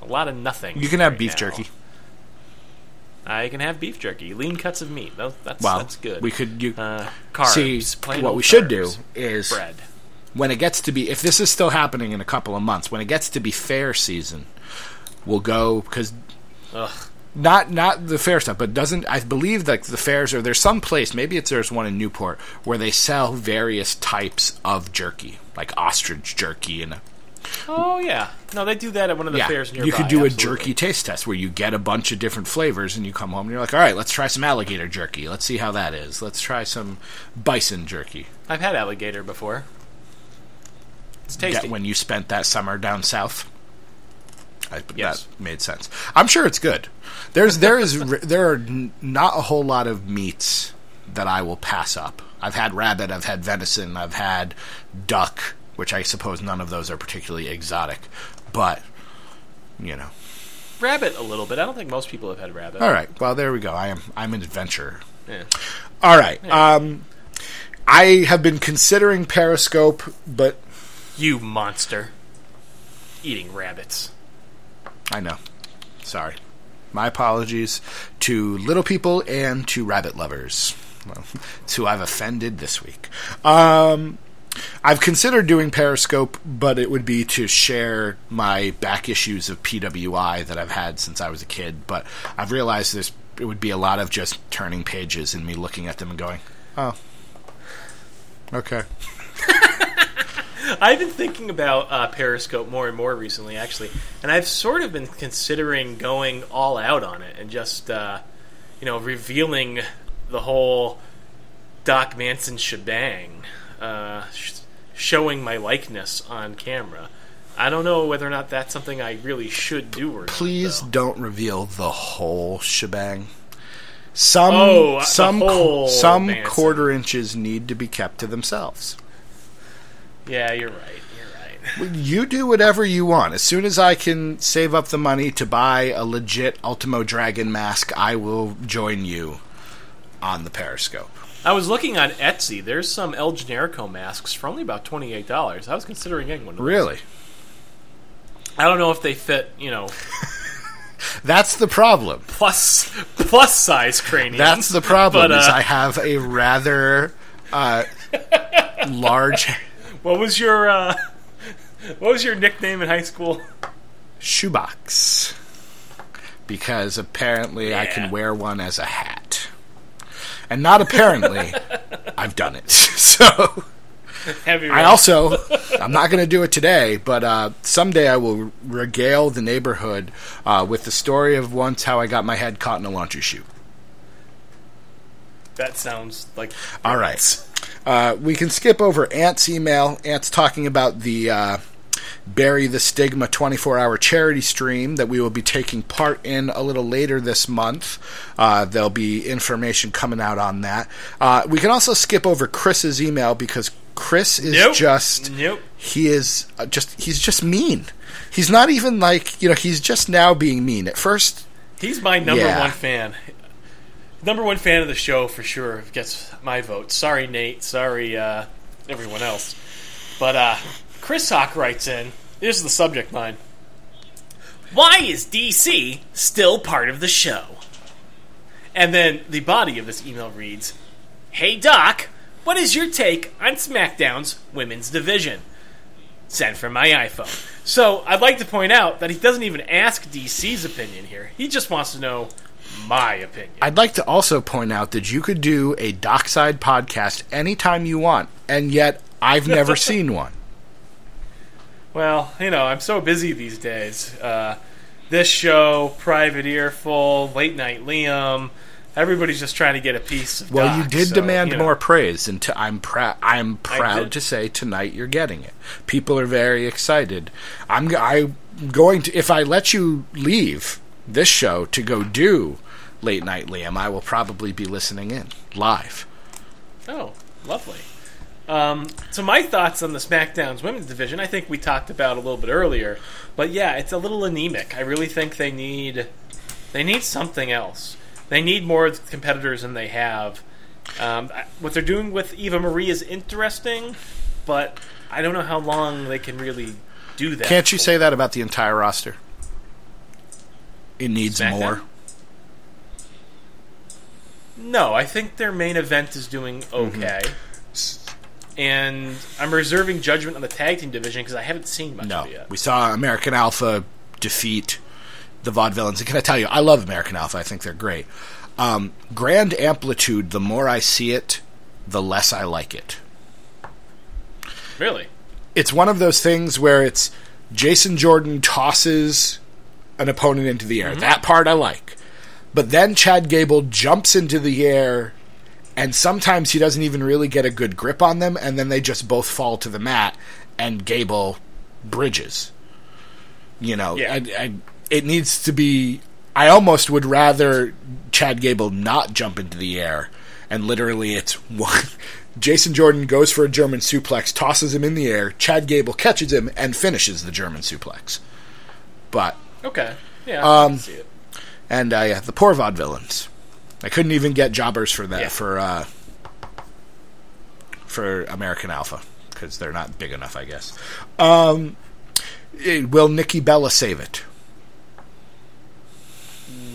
a lot of nothing. You can have beef now. jerky. I can have beef jerky, lean cuts of meat. That's Well, that's good. we could you uh, carbs. see what we should do is bread. When it gets to be if this is still happening in a couple of months when it gets to be fair season we'll go because not not the fair stuff but doesn't i believe like the fairs are there's some place maybe it's there's one in newport where they sell various types of jerky like ostrich jerky and Oh yeah, no, they do that at one of the yeah. fairs nearby. you could do a jerky taste test where you get a bunch of different flavors and you come home and you're like all right let's try some alligator jerky. Let's see how that is. Let's try some bison jerky. I've had alligator before. It's tasty. when you spent that summer down south. I, Yes. That made sense. I'm sure it's good. There's there is there are not a whole lot of meats that I will pass up. I've had rabbit, I've had venison, I've had duck, which I suppose none of those are particularly exotic, but you know. rabbit a little bit. I don't think most people have had rabbit. All right. Well, there we go. I am I'm an adventurer. Yeah. All right. Um I have been considering Periscope, but You monster. Eating rabbits. I know. Sorry. My apologies to little people and to rabbit lovers. Well, it's who I've offended this week. Um, I've considered doing Periscope, but it would be to share my back issues of PWI that I've had since I was a kid. But I've realized this it would be a lot of just turning pages and me looking at them and going, "Oh, okay." I've been thinking about uh, Periscope more and more recently, actually, and I've sort of been considering going all out on it and just, uh, you know, revealing the whole Doc Manson shebang, uh, sh- showing my likeness on camera. I don't know whether or not that's something I really should do or. Please though. don't reveal the whole shebang. Some Oh, some whole some Manson. quarter inches need to be kept to themselves. Yeah, you're right. You're right. You do whatever you want. As soon as I can save up the money to buy a legit Ultimo Dragon mask, I will join you on the Periscope. I was looking on Etsy. There's some El Generico masks for only about twenty eight dollars. I was considering getting one. Really? I don't know if they fit. You know, That's the problem. plus plus size craniums. That's the problem. But, is uh, I have a rather uh, large what was your uh, what was your nickname in high school? shoebox because apparently I can wear one as a hat. And not apparently, I've done it. So Heavy. I also, I'm not going to do it today, but uh, someday I will regale the neighborhood uh, with the story of once how I got my head caught in a laundry chute. That sounds like All right. Uh, we can skip over Ant's email. Ant's talking about the uh, Bury the Stigma 24 hour charity stream that we will be taking part in a little later this month. Uh, there'll be information coming out on that. Uh, we can also skip over Chris's email because Chris is Nope. just. Nope. He is uh, just. He's just mean. He's not even like. You know, he's just now being mean. At first, He's my number Yeah. one fan. Number one fan of the show for sure gets my vote. Sorry, Nate. Sorry, uh, everyone else. But uh, Chris Hawk writes in. Here's the subject line. Why is DC still part of the show? And then the body of this email reads, "Hey Doc, what is your take on SmackDown's women's division?" Sent from my iPhone. So I'd like to point out that he doesn't even ask DC's opinion here. He just wants to know my opinion. I'd like to also point out that you could do a dockside podcast anytime you want, and yet I've never seen one. Well, you know, I'm so busy these days. Uh, this show, Private Earful, Late Night Liam, everybody's just trying to get a piece of. Well, you did so, demand you know. more praise, and to, I'm proud. I'm proud to say tonight you're getting it. People are very excited. I'm. I'm going to. If I let you leave this show to go do late night Liam, I will probably be listening in live. Oh, lovely. Um, so my thoughts on the SmackDown's women's division, I think we talked about a little bit earlier, but yeah, it's a little anemic. I really think they need they need something else. They need more competitors than they have. Um, what they're doing with Eva Marie is interesting, but I don't know how long they can really do that. Can't you for. say that about the entire roster? It needs SmackDown? more. No, I think their main event is doing okay. And I'm reserving judgment on the tag team division because I haven't seen much No, of it yet. we saw American Alpha defeat the Vaudevillains. And can I tell you, I love American Alpha. I think they're great. Um, Grand Amplitude. The more I see it, the less I like it. Really? It's one of those things where it's Jason Jordan tosses an opponent into the air. That part I like. But then Chad Gable jumps into the air, and sometimes he doesn't even really get a good grip on them, and then they just both fall to the mat, and Gable bridges. You know, Yeah. I, I, it needs to be. I almost would rather Chad Gable not jump into the air, and literally it's one. Jason Jordan goes for a German suplex, tosses him in the air. Chad Gable catches him and finishes the German suplex. But Okay. Yeah, I Um, can see it. And uh, yeah, the poor vaudevillains. I couldn't even get jobbers for that Yeah. for uh, for American Alpha because they're not big enough, I guess. Um, eh, will Nikki Bella save it?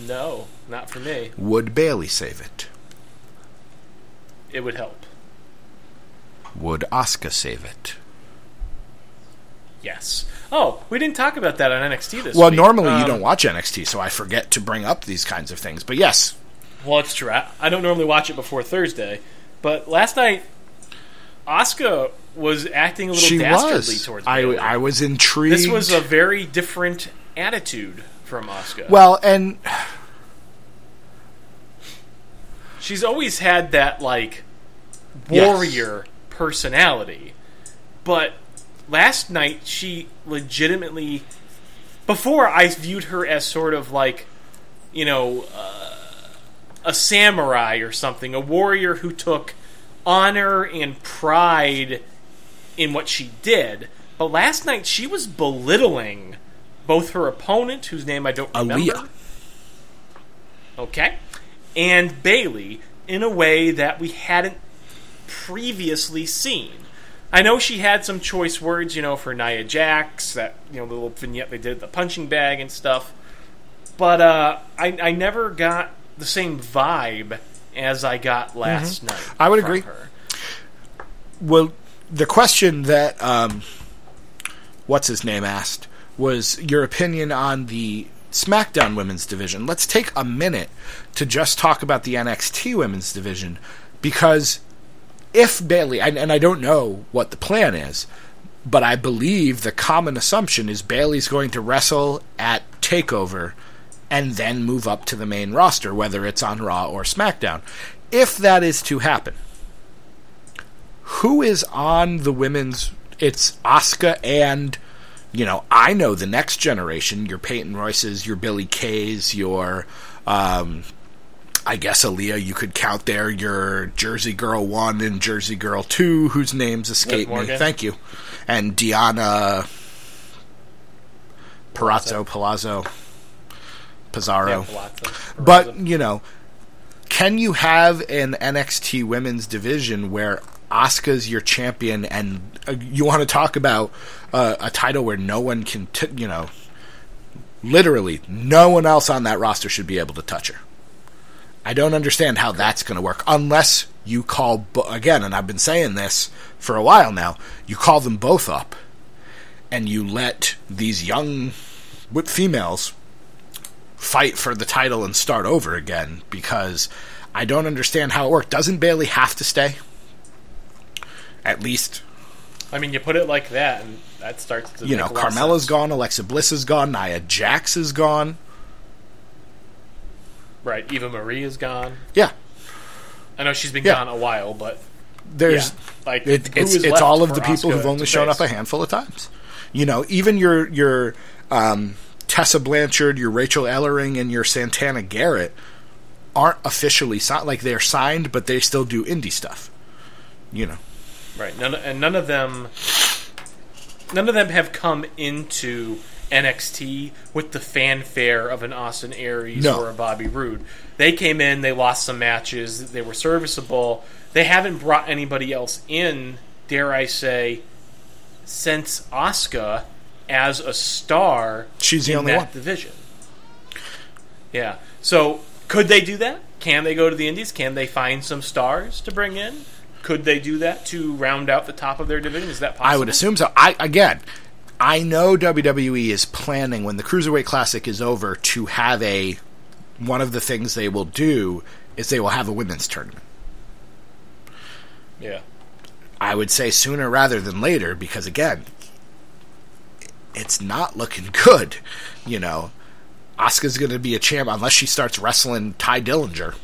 No, not for me. Would Bayley save it? It would help. Would Oscar save it? Yes. Oh, we didn't talk about that on NXT this week. Well, week. normally you Um, don't watch NXT, so I forget to bring up these kinds of things. But yes, Well, it's true. I, I don't normally watch it before Thursday, but last night, Asuka was acting a little she dastardly was. towards I, Bayley. I was intrigued. This was a very different attitude from Asuka. well, and she's always had that like Yes. warrior personality, but last night she legitimately. Before I viewed her as sort of like, you know, uh, a samurai or something, a warrior who took honor and pride in what she did. But last night she was belittling both her opponent, whose name I don't remember. Aaliyah. Okay. And Bayley in a way that we hadn't previously seen. I know she had some choice words, you know, for Nia Jax, that you know, the little vignette they did the punching bag and stuff. But uh, I, I never got the same vibe as I got last night. Mm-hmm. I would agree. Her. Well, the question that um, what's his name asked was your opinion on the SmackDown Women's Division. Let's take a minute to just talk about the NXT Women's Division because if Bayley, and, and I don't know what the plan is, but I believe the common assumption is Bayley's going to wrestle at Takeover and then move up to the main roster, whether it's on Raw or SmackDown. If that is to happen, who is on the women's? It's Asuka and you know I know the next generation. Your Peyton Royces, your Billie Kays, your um, I guess Aaliyah. You could count there your Jersey Girl one and Jersey Girl two, whose names escape me. Thank you, and Diana Perazzo, Palazzo, Pizarro. Yeah, Palazzo. But you know, can you have an NXT Women's division where Asuka's your champion, and uh, you want to talk about uh, a title where no one can, t- you know, literally no one else on that roster should be able to touch her. I don't understand how that's going to work unless you call again, and I've been saying this for a while now. You call them both up, and you let these young females fight for the title and start over again because I don't understand how it worked. Doesn't Bayley have to stay? At least, I mean, you put it like that, and that starts to you know, a lot of Carmella's sense. gone, Alexa Bliss is gone, Nia Jax is gone. Right, Eva Marie is gone. Yeah, I know she's been Yeah. gone a while, but there's Yeah, like, it, it's it's all of the people Asuka who've only shown up a handful of times. You know, even your your um, Tessa Blanchard, your Rachel Ellering, and your Santana Garrett aren't officially signed. Like they're signed, but they still do indie stuff. You know. Right. None, and none of them, none of them have come into NXT with the fanfare of an Austin Aries No. or a Bobby Roode. They came in, they lost some matches, they were serviceable. They haven't brought anybody else in, dare I say, since Asuka as a star. She's the only that one. division. Yeah. So could they do that? Can they go to the Indies? Can they find some stars to bring in? Could they do that to round out the top of their division? Is that possible? I would assume so. I again, I know WWE is planning when the Cruiserweight Classic is over to have a one of the things they will do is they will have a women's tournament. Yeah. I would say sooner rather than later because again, it's not looking good. You know, Asuka's going to be a champ unless she starts wrestling Tye Dillinger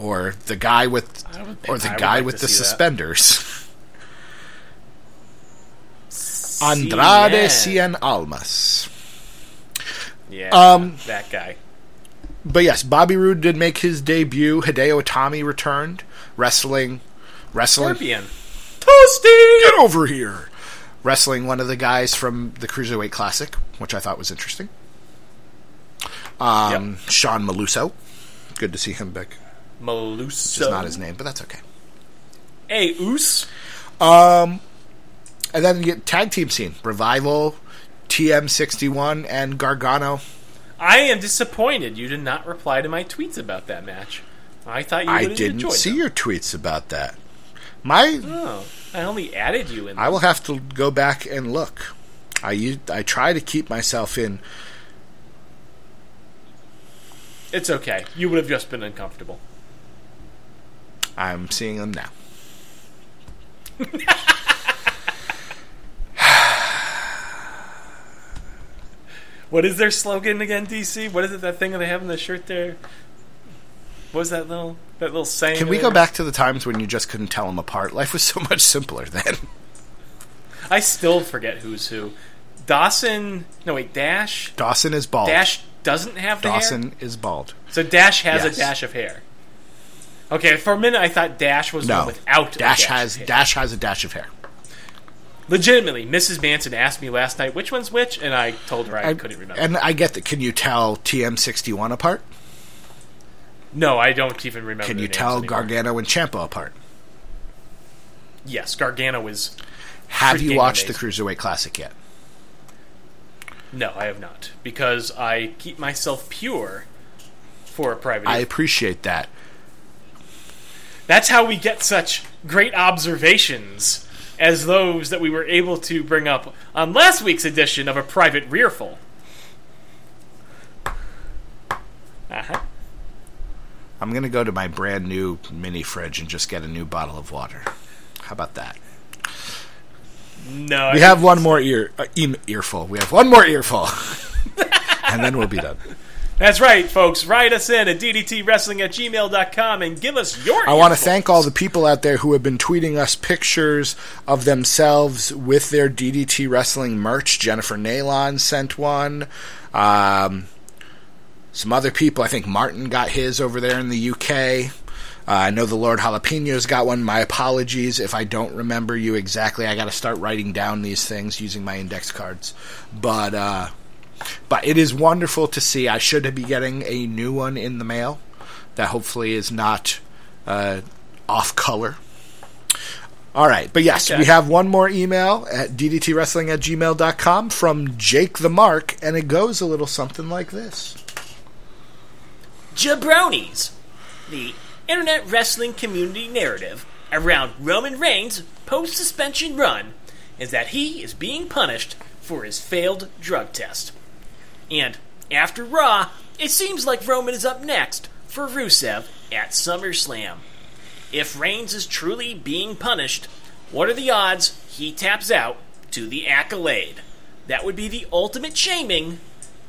or the guy with or the I guy like with the suspenders. Andrade Cien. Almas. Yeah. Um, that guy. But yes, Bobby Roode did make his debut. Hideo Itami returned, wrestling, wrestling. Scorpion. Toasty, get over here. Wrestling one of the guys from the Cruiserweight Classic, which I thought was interesting. Um, Sean Maluso. Good to see him back. Maluso. Which is not his name, but that's okay. Hey, Oos. Um, and then you get tag team scene: Revival, TM61, and Gargano. I am disappointed you did not reply to my tweets about that match. I thought you would I didn't see them. your tweets about that. My Oh, I only added you in. I will have to go back and look. I I try to keep myself in. It's okay. You would have just been uncomfortable. I'm seeing them now. What is their slogan again, DC? What is it? That thing that they have in the shirt there. What was that little that little saying? Can we there? go back to the times when you just couldn't tell them apart? Life was so much simpler then. I still forget who's who. Dawson. No wait, Dash. Dawson is bald. Dash doesn't have the hair. Dawson is bald. So Dash has Yes. a dash of hair. Okay, for a minute I thought Dash was No, without. a Dash dash has. Dash has a dash of hair. Legitimately, Mrs. Manson asked me last night which one's which, and I told her I And- couldn't remember. And I get that. Can you tell TM61 apart? no, I don't even remember. Can you tell anymore. Gargano and Ciampa apart? Yes, Gargano is. Have you watched amazing. the Cruiserweight Classic yet? No, I have not because I keep myself pure for a private. I appreciate that. That's how we get such great observations as those that we were able to bring up on last week's edition of a private rearful. Uh-huh. I'm going to go to my brand new mini fridge and just get a new bottle of water. How about that? No, We I- have one more ear uh, earful. We have one more earful, and then we'll be done. That's right, folks. Write us in at ddtwrestling at gmail.com and give us your. I want to thank all the people out there who have been tweeting us pictures of themselves with their DDT wrestling merch. Jennifer Nalon sent one. Um, some other people, I think Martin got his over there in the UK. Uh, I know the Lord Jalapeno's got one. My apologies if I don't remember you exactly. I got to start writing down these things using my index cards. But uh, but it is wonderful to see. I should be getting a new one in the mail that hopefully is not uh, off color. All right, but yes, Okay. we have one more email at ddtwrestling at gmail.com from Jake the Mark, and it goes a little something like this. Jabronis, the internet wrestling community narrative around Roman Reigns' post suspension run is that he is being punished for his failed drug test. And after Raw, it seems like Roman is up next for Rusev at SummerSlam. If Reigns is truly being punished, what are the odds he taps out to the accolade? That would be the ultimate shaming,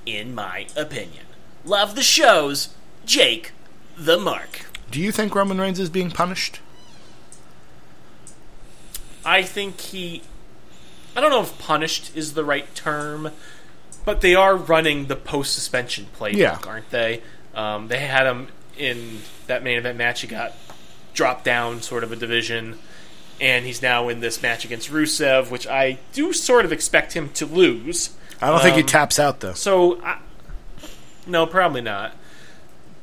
in my opinion. Love the shows, Jake the Mark. Do you think Roman Reigns is being punished? I think he. I don't know if punished is the right term, but they are running the post suspension playbook, Yeah. aren't they? Um, they had him in that main event match. He got dropped down, sort of a division, and he's now in this match against Rusev, which I do sort of expect him to lose. I don't think he Um, taps out though. So, I, no, probably not.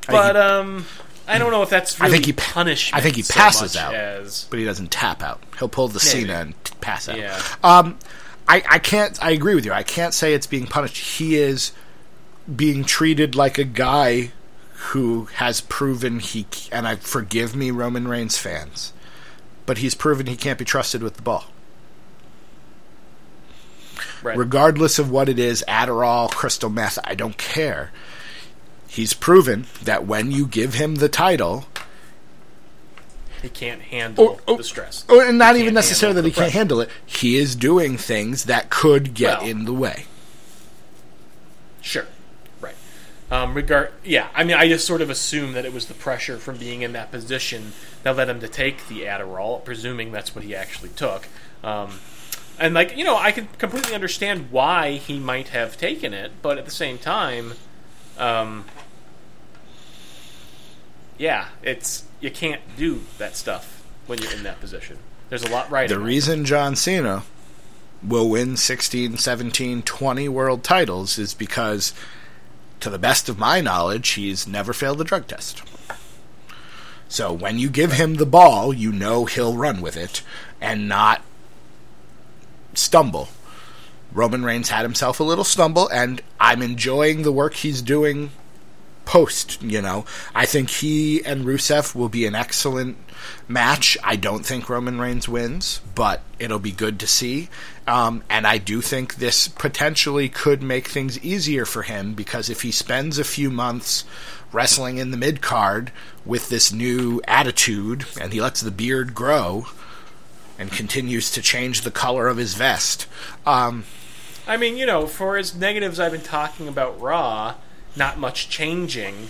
I But he- um, I don't know if that's I think he punishment. I think he passes much out. As, but he doesn't tap out. He'll pull the. Cena and pass out. Yeah. Um, I, I can't. I agree with you. I can't say it's being punished. He is being treated like a guy who has proven he. And I forgive me, Roman Reigns fans, but he's proven he can't be trusted with the ball. right. regardless of what it is Adderall, crystal meth, I don't care. He's proven that when you give him the title, he can't handle Oh, oh. the stress. or and not even necessarily that he the can't handle it, he is doing things that could get Well. in the way. Sure. Right. Um, regard. Yeah. I mean, I just sort of assume that it was the pressure from being in that position that led him to take the Adderall, presuming that's what he actually took. Um, and like you know, I can completely understand why he might have taken it, but at the same time, um, yeah, it's you can't do that stuff when you're in that position. There's a lot right. The reason John Cena will win 16, 17, 20 world titles is because, to the best of my knowledge, he's never failed a drug test. So when you give him the ball, you know he'll run with it and not stumble. Roman Reigns had himself a little stumble, and I'm enjoying the work he's doing post, you know. I think he and Rusev will be an excellent match. I don't think Roman Reigns wins, but it'll be good to see. Um, and I do think this potentially could make things easier for him because if he spends a few months wrestling in the mid card with this new attitude and he lets the beard grow and continues to change the color of his vest, um, I mean, you know, for as negatives I've been talking about Raw, not much changing.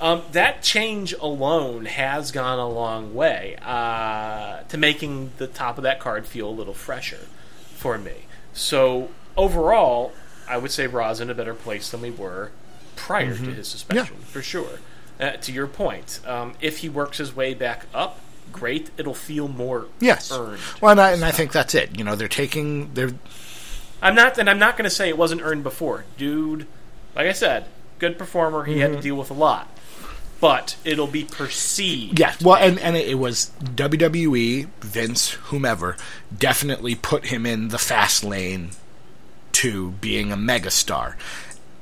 Um, that change alone has gone a long way uh, to making the top of that card feel a little fresher for me. So overall, I would say Raw's in a better place than we were prior to his suspension, for sure. Uh, to your point, um, if he works his way back up, great. It'll feel more yes. earned. Well, and I, and I think that's it. You know, they're taking they're I'm not, and I'm not going to say it wasn't earned before, dude. Like I said, good performer. He Mm-hmm. had to deal with a lot, but it'll be perceived. Yeah, well, and, and it was WWE, Vince, whomever, definitely put him in the fast lane to being a megastar.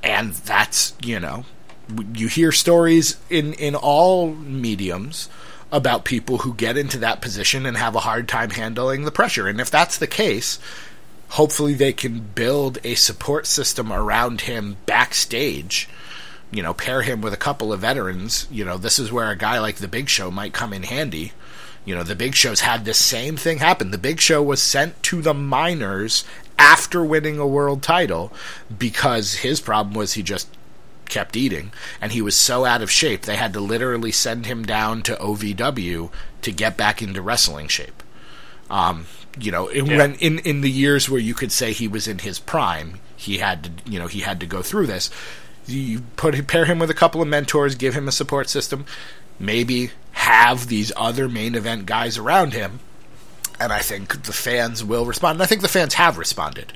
And that's, you know, you hear stories in, in all mediums about people who get into that position and have a hard time handling the pressure. And if that's the case, hopefully they can build a support system around him backstage you know, pair him with a couple of veterans, you know, this is where a guy like the Big Show might come in handy. You know, the Big Show's had this same thing happen. The Big Show was sent to the minors after winning a world title because his problem was he just kept eating and he was so out of shape they had to literally send him down to OVW to get back into wrestling shape. Um, you know, in, when in in the years where you could say he was in his prime, he had to, you know, he had to go through this. You put pair him with a couple of mentors, give him a support system, maybe have these other main event guys around him, and I think the fans will respond. And I think the fans have responded.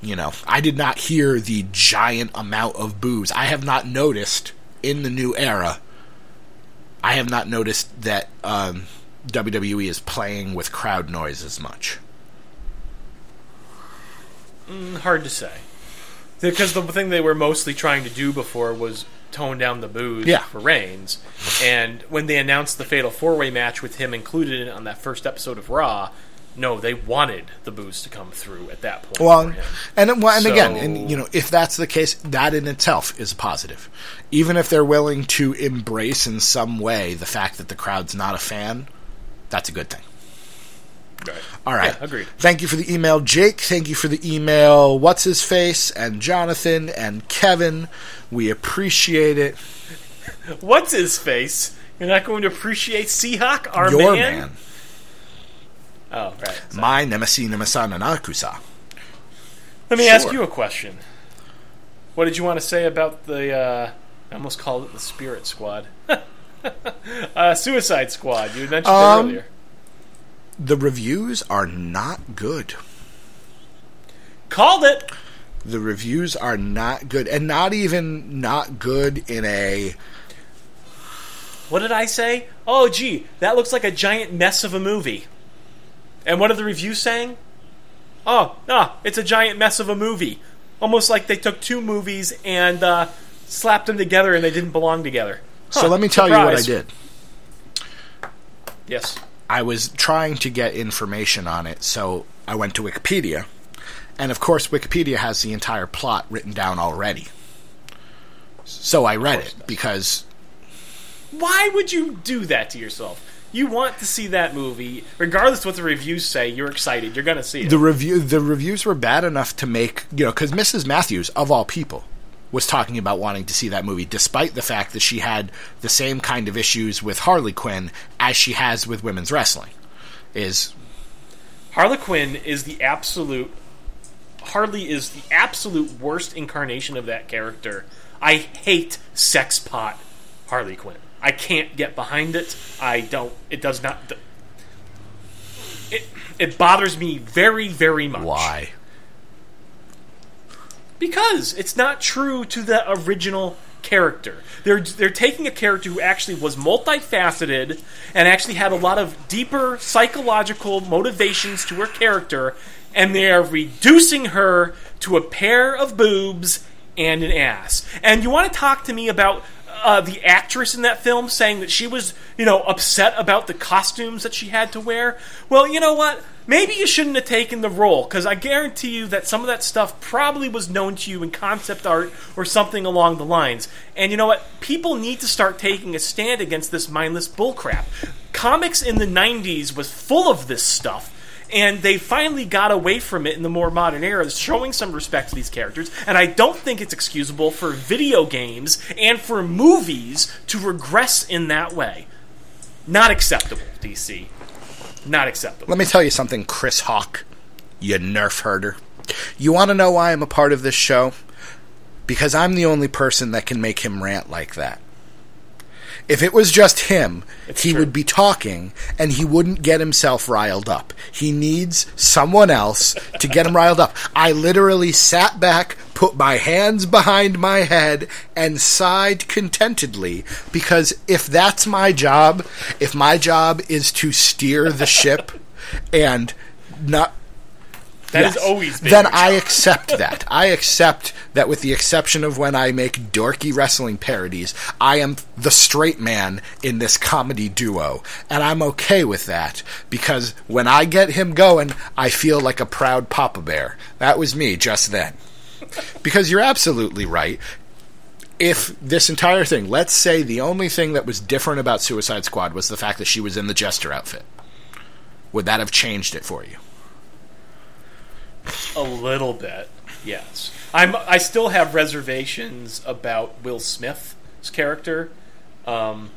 You know, I did not hear the giant amount of boos. I have not noticed in the new era. I have not noticed that um, WWE is playing with crowd noise as much. hard to say because the thing they were mostly trying to do before was tone down the booze Yeah. for Reigns. And when they announced the Fatal Four Way match with him included in it on that first episode of Raw, no, they wanted the booze to come through at that point. Well, and well, and So- again, and you know, if that's the case, that in itself is a positive. Even if they're willing to embrace in some way the fact that the crowd's not a fan, that's a good thing. Right. All right. Yeah, agreed. Thank you for the email, Jake. Thank you for the email, what's his face, and Jonathan and Kevin. We appreciate it. What's his face? You're not going to appreciate Seahawk, our Your man? man. Oh, right. So- My Nemesi Nemesan Anakusa. Let me ask you a question. What did you want to say about the? Uh, I almost called it the Spirit Squad. uh, Suicide Squad. You had mentioned Um, it earlier. The reviews are not good. Called it. The reviews are not good, and not even not good in a What did I say? Oh, gee, that looks like a giant mess of a movie. And what are the reviews saying? Oh, no, it's a giant mess of a movie. Almost like they took two movies and uh, slapped them together and they didn't belong together. So let me tell you what I did. Yes. I was trying to get information on it, so I went to Wikipedia. And of course, Wikipedia has the entire plot written down already. So I read it because Why would you do that to yourself? You want to see that movie, regardless of what the reviews say. You're excited. You're going to see it. the review the reviews were bad enough to make you know because Mrs. Matthews of all people was talking about wanting to see that movie, despite the fact that she had the same kind of issues with Harley Quinn as she has with women's wrestling. Is Harley Quinn is the absolute. Harley is the absolute worst incarnation of that character. I hate sex pot Harley Quinn. I can't get behind it. I don't. It does not. It it bothers me very very much. why? Because it's not true to the original character. They're they're taking a character who actually was multifaceted and actually had a lot of deeper psychological motivations to her character, and they are reducing her to a pair of boobs and an ass. And you want to talk to me about uh, the actress in that film saying that she was, you know, upset about the costumes that she had to wear? Well, you know what? Maybe you shouldn't have taken the role because I guarantee you that some of that stuff probably was known to you in concept art or something along the lines. And you know what? People need to start taking a stand against this mindless bullcrap. Comics in the 90s was full of this stuff. And they finally got away from it in the more modern era, showing some respect to these characters. And I don't think it's excusable for video games and for movies to regress in that way. Not acceptable, DC. Not acceptable. Let me tell you something, Chris Hawk, you nerf herder. You want to know why I'm a part of this show? Because I'm the only person that can make him rant like that. If it was just him, It's he true. would be talking and he wouldn't get himself riled up. He needs someone else to get him riled up. I literally sat back, put my hands behind my head, and sighed contentedly because if that's my job, if my job is to steer the ship and not That has Yes. always been. Then I accept that. I accept that, with the exception of when I make dorky wrestling parodies, I am the straight man in this comedy duo, and I'm okay with that because when I get him going, I feel like a proud papa bear. That was me just then. Because you're absolutely right. If this entire thing, let's say the only thing that was different about Suicide Squad was the fact that she was in the jester outfit, would that have changed it for you? A little bit, yes. I'm. I still have reservations about Will Smith's character. Um,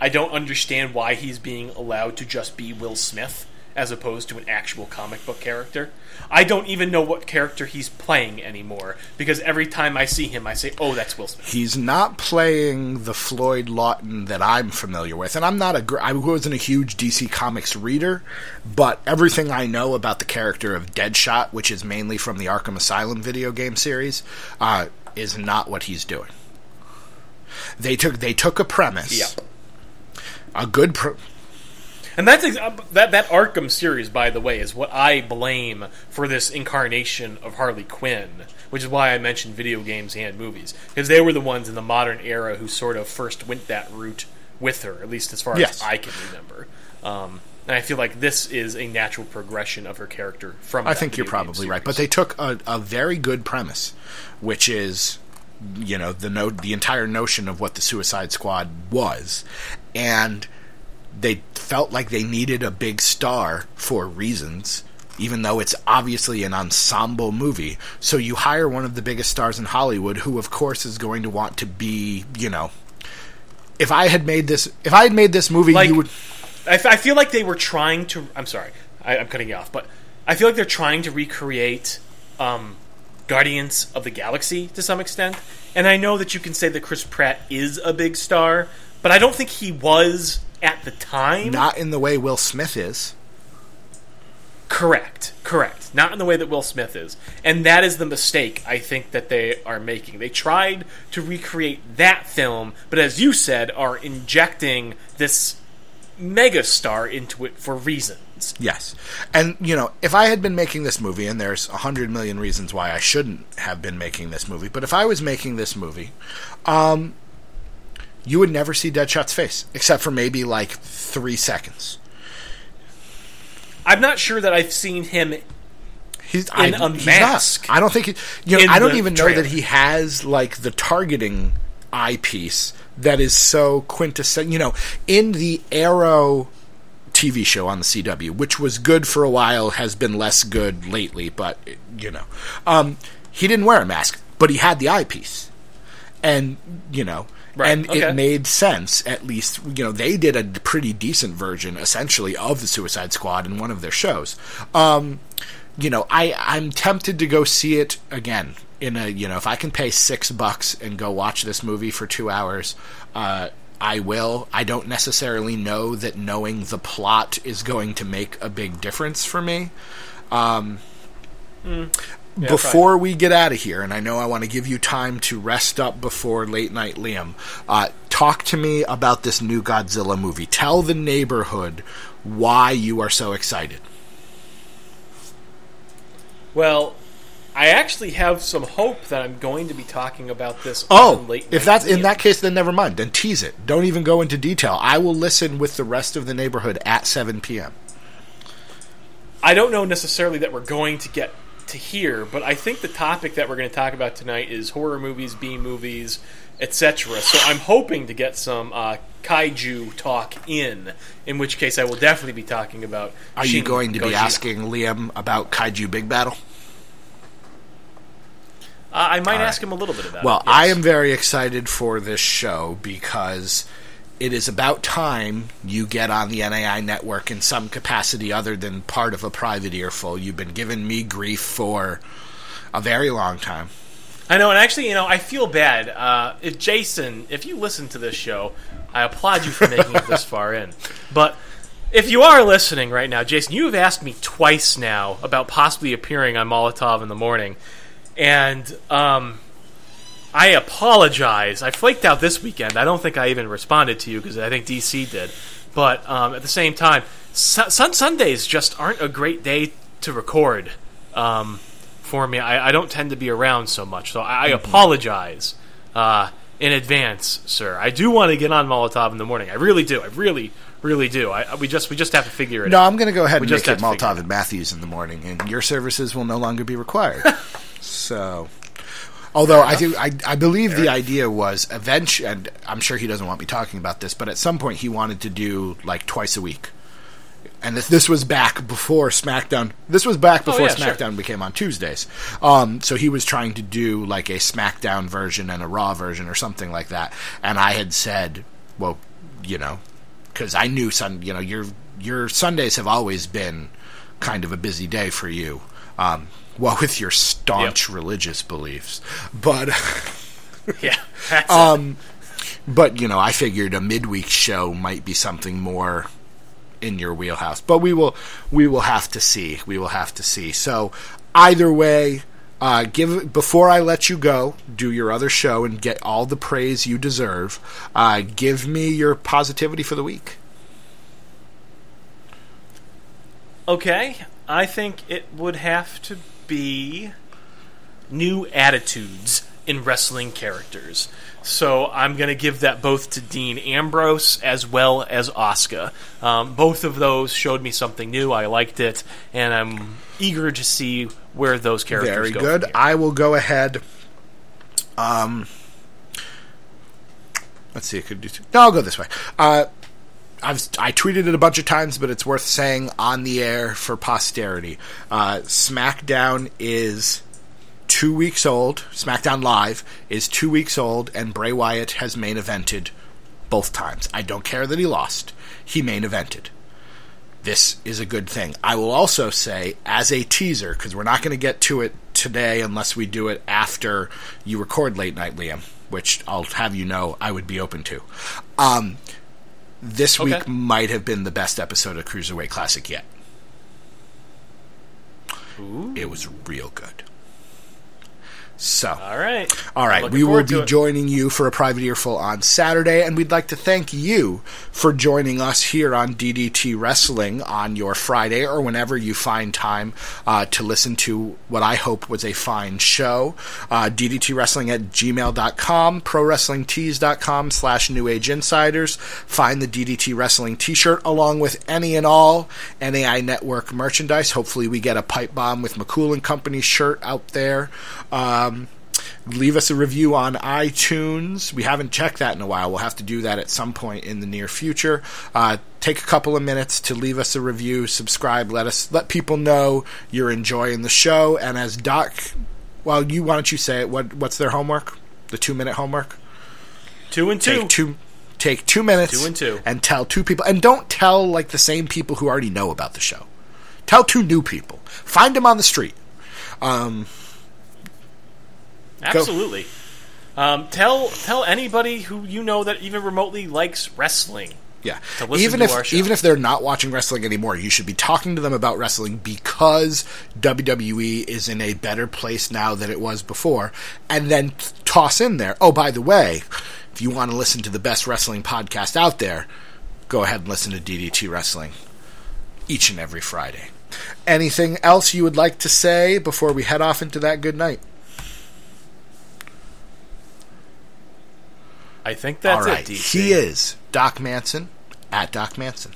I don't understand why he's being allowed to just be Will Smith as opposed to an actual comic book character. I don't even know what character he's playing anymore because every time I see him, I say, "Oh, that's Will Smith." he's not playing the Floyd Lawton that I'm familiar with, and I'm not a gr- I wasn't a huge DC Comics reader, but everything I know about the character of Deadshot, which is mainly from the Arkham Asylum video game series, uh, is not what he's doing. They took they took a premise, Yep. a good pre- And that's ex- uh, that that Arkham series, by the way, is what I blame for this incarnation of Harley Quinn, which is why I mentioned video games and movies because they were the ones in the modern era who sort of first went that route with her, at least as far Yes. as I can remember. Um, and I feel like this is a natural progression of her character from. I think you're probably right, but they took a, a very good premise, which is, you know, the no- the entire notion of what the Suicide Squad was, and they felt like they needed a big star for reasons. Even though it's obviously an ensemble movie, so you hire one of the biggest stars in Hollywood, who of course is going to want to be, you know, if I had made this, if I had made this movie, Like- you would. I, f- I feel like they were trying to. I'm sorry, I, I'm cutting you off, but I feel like they're trying to recreate um, Guardians of the Galaxy to some extent. And I know that you can say that Chris Pratt is a big star, but I don't think he was at the time. Not in the way Will Smith is. Correct, correct. Not in the way that Will Smith is. And that is the mistake I think that they are making. They tried to recreate that film, but as you said, are injecting this megastar into it for reasons. Yes. And, you know, if I had been making this movie, and there's a hundred million reasons why I shouldn't have been making this movie, but if I was making this movie, um, you would never see Deadshot's face, except for maybe like three seconds. I'm not sure that I've seen him He's, In I, a mask. I don't think. He, you know, I don't even know that he has like the targeting eyepiece that is so quintessential. You know, in the Arrow TV show on the CW, which was good for a while, has been less good lately. But you know, um, he didn't wear a mask, but he had the eyepiece, and you know. Right, And okay. it made sense, at least. You know, they did a pretty decent version, essentially, of the Suicide Squad in one of their shows. Um, you know, I I'm tempted to go see it again in a you know if I can pay six bucks and go watch this movie for two hours, uh, I will. I don't necessarily know that knowing the plot is going to make a big difference for me. Um, before we get out of here, and I know I want to give you time to rest up before late night Liam, uh, talk to me about this new Godzilla movie. Tell the neighborhood why you are so excited. Well, I actually have some hope that I'm going to be talking about this. Oh, if that's in that case, then never mind. Then tease it. Don't even go into detail. I will listen with the rest of the neighborhood at 7 p.m. I don't know necessarily that we're going to get to here, but I think the topic that we're going to talk about tonight is horror movies, B movies, etc. So I'm hoping to get some uh, kaiju talk in. In which case, I will definitely be talking about. Are you going to be asking Liam about Kaiju Big Battel? Uh, I might All right. ask him a little bit about. Well, it, yes. I am very excited for this show because it is about time you get on the NAI network in some capacity other than part of a private earful. You've been giving me grief for a very long time. I know, and actually, you know, I feel bad. Uh, if Jason, if you listen to this show, I applaud you for making it this far in. But if you are listening right now, Jason, you have asked me twice now about possibly appearing on Molotov in the morning, and um, I apologize. I flaked out this weekend. I don't think I even responded to you because I think DC did. But um, at the same time, Sun- Sundays just aren't a great day to record um, for me. I, I don't tend to be around so much, so I, I apologize uh, in advance, sir. I do want to get on Molotov in the morning. I really do. I really, really do. I, we just we just have to figure it No, out. I'm going to go ahead We and just make it Maltov and Matthews in the morning, and your services will no longer be required. so, although I do, I, I believe the idea was eventually, and I'm sure he doesn't want me talking about this, but at some point he wanted to do like twice a week. And this, this was back before SmackDown. This was back before Oh, yeah, sure. SmackDown became on Tuesdays. Um, so he was trying to do like a SmackDown version and a Raw version or something like that. And I had said, well, you know, because I knew Sun, you know, your your Sundays have always been kind of a busy day for you. Um, well, with your staunch religious beliefs, but yeah, um, but you know, I figured a midweek show might be something more in your wheelhouse. But we will we will have to see. We will have to see. So either way, uh, give before I let you go, do your other show and get all the praise you deserve. Uh, give me your positivity for the week. Okay, I think it would have to be new attitudes in wrestling characters. So I'm going to give that both to Dean Ambrose as well as Oscar. Um, both of those showed me something new. I liked it, and I'm eager to see where those characters Very go. good. from here. I will go ahead. Um, let's see. I could do. Two. No, I'll go this way. Uh, I've I tweeted it a bunch of times, but it's worth saying on the air for posterity. Uh, SmackDown is two weeks old. SmackDown Live is two weeks old, and Bray Wyatt has main evented both times. I don't care that he lost. He main evented this is a good thing. I will also say, as a teaser, because we're not going to get to it today unless we do it after you record Late Night Liam, which I'll have you know I would be open to. Um, this okay. week might have been the best episode of Cruiserweight Classic yet. Ooh. It was real good. So, All right. all right, we will be joining you for a private earful on Saturday, and we'd like to thank you for joining us here on DDT Wrestling on your Friday or whenever you find time uh, to listen to what I hope was a fine show. Uh, DDT Wrestling at gmail.com, ProWrestlingTees.com slash New Age Insiders. Find the DDT Wrestling t-shirt along with any and all NAI Network merchandise. Hopefully we get a Pipe Bomb with McCool and Company shirt out there. Um, leave us a review on iTunes. We haven't checked that in a while. We'll have to do that at some point in the near future. Uh, take a couple of minutes to leave us a review, subscribe, let us let people know you're enjoying the show. And as Doc, well, you why don't you say it? What what's their homework? The two minute homework. Two and two. Take two. Take two minutes Two and two. and tell two people, and don't tell like the same people who already know about the show. Tell two new people. Find them on the street. Um, Absolutely. Um, tell tell anybody who you know that even remotely likes wrestling. Yeah. to listen even to if even if they're not watching wrestling anymore, you should be talking to them about wrestling because WWE is in a better place now than it was before. And then toss in there, oh by the way, if you want to listen to the best wrestling podcast out there, go ahead and listen to DDT Wrestling each and every Friday. Anything else you would like to say before we head off into that good night? I think that's All right, it. DC. he is Doc Manson at Doc Manson.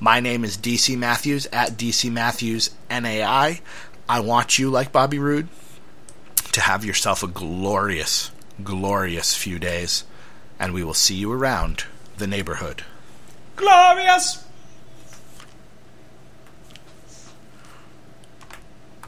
My name is DC Matthews at DC Matthews NAI. I want you, like Bobby Roode, to have yourself a glorious, glorious few days, and we will see you around the neighborhood. Glorious.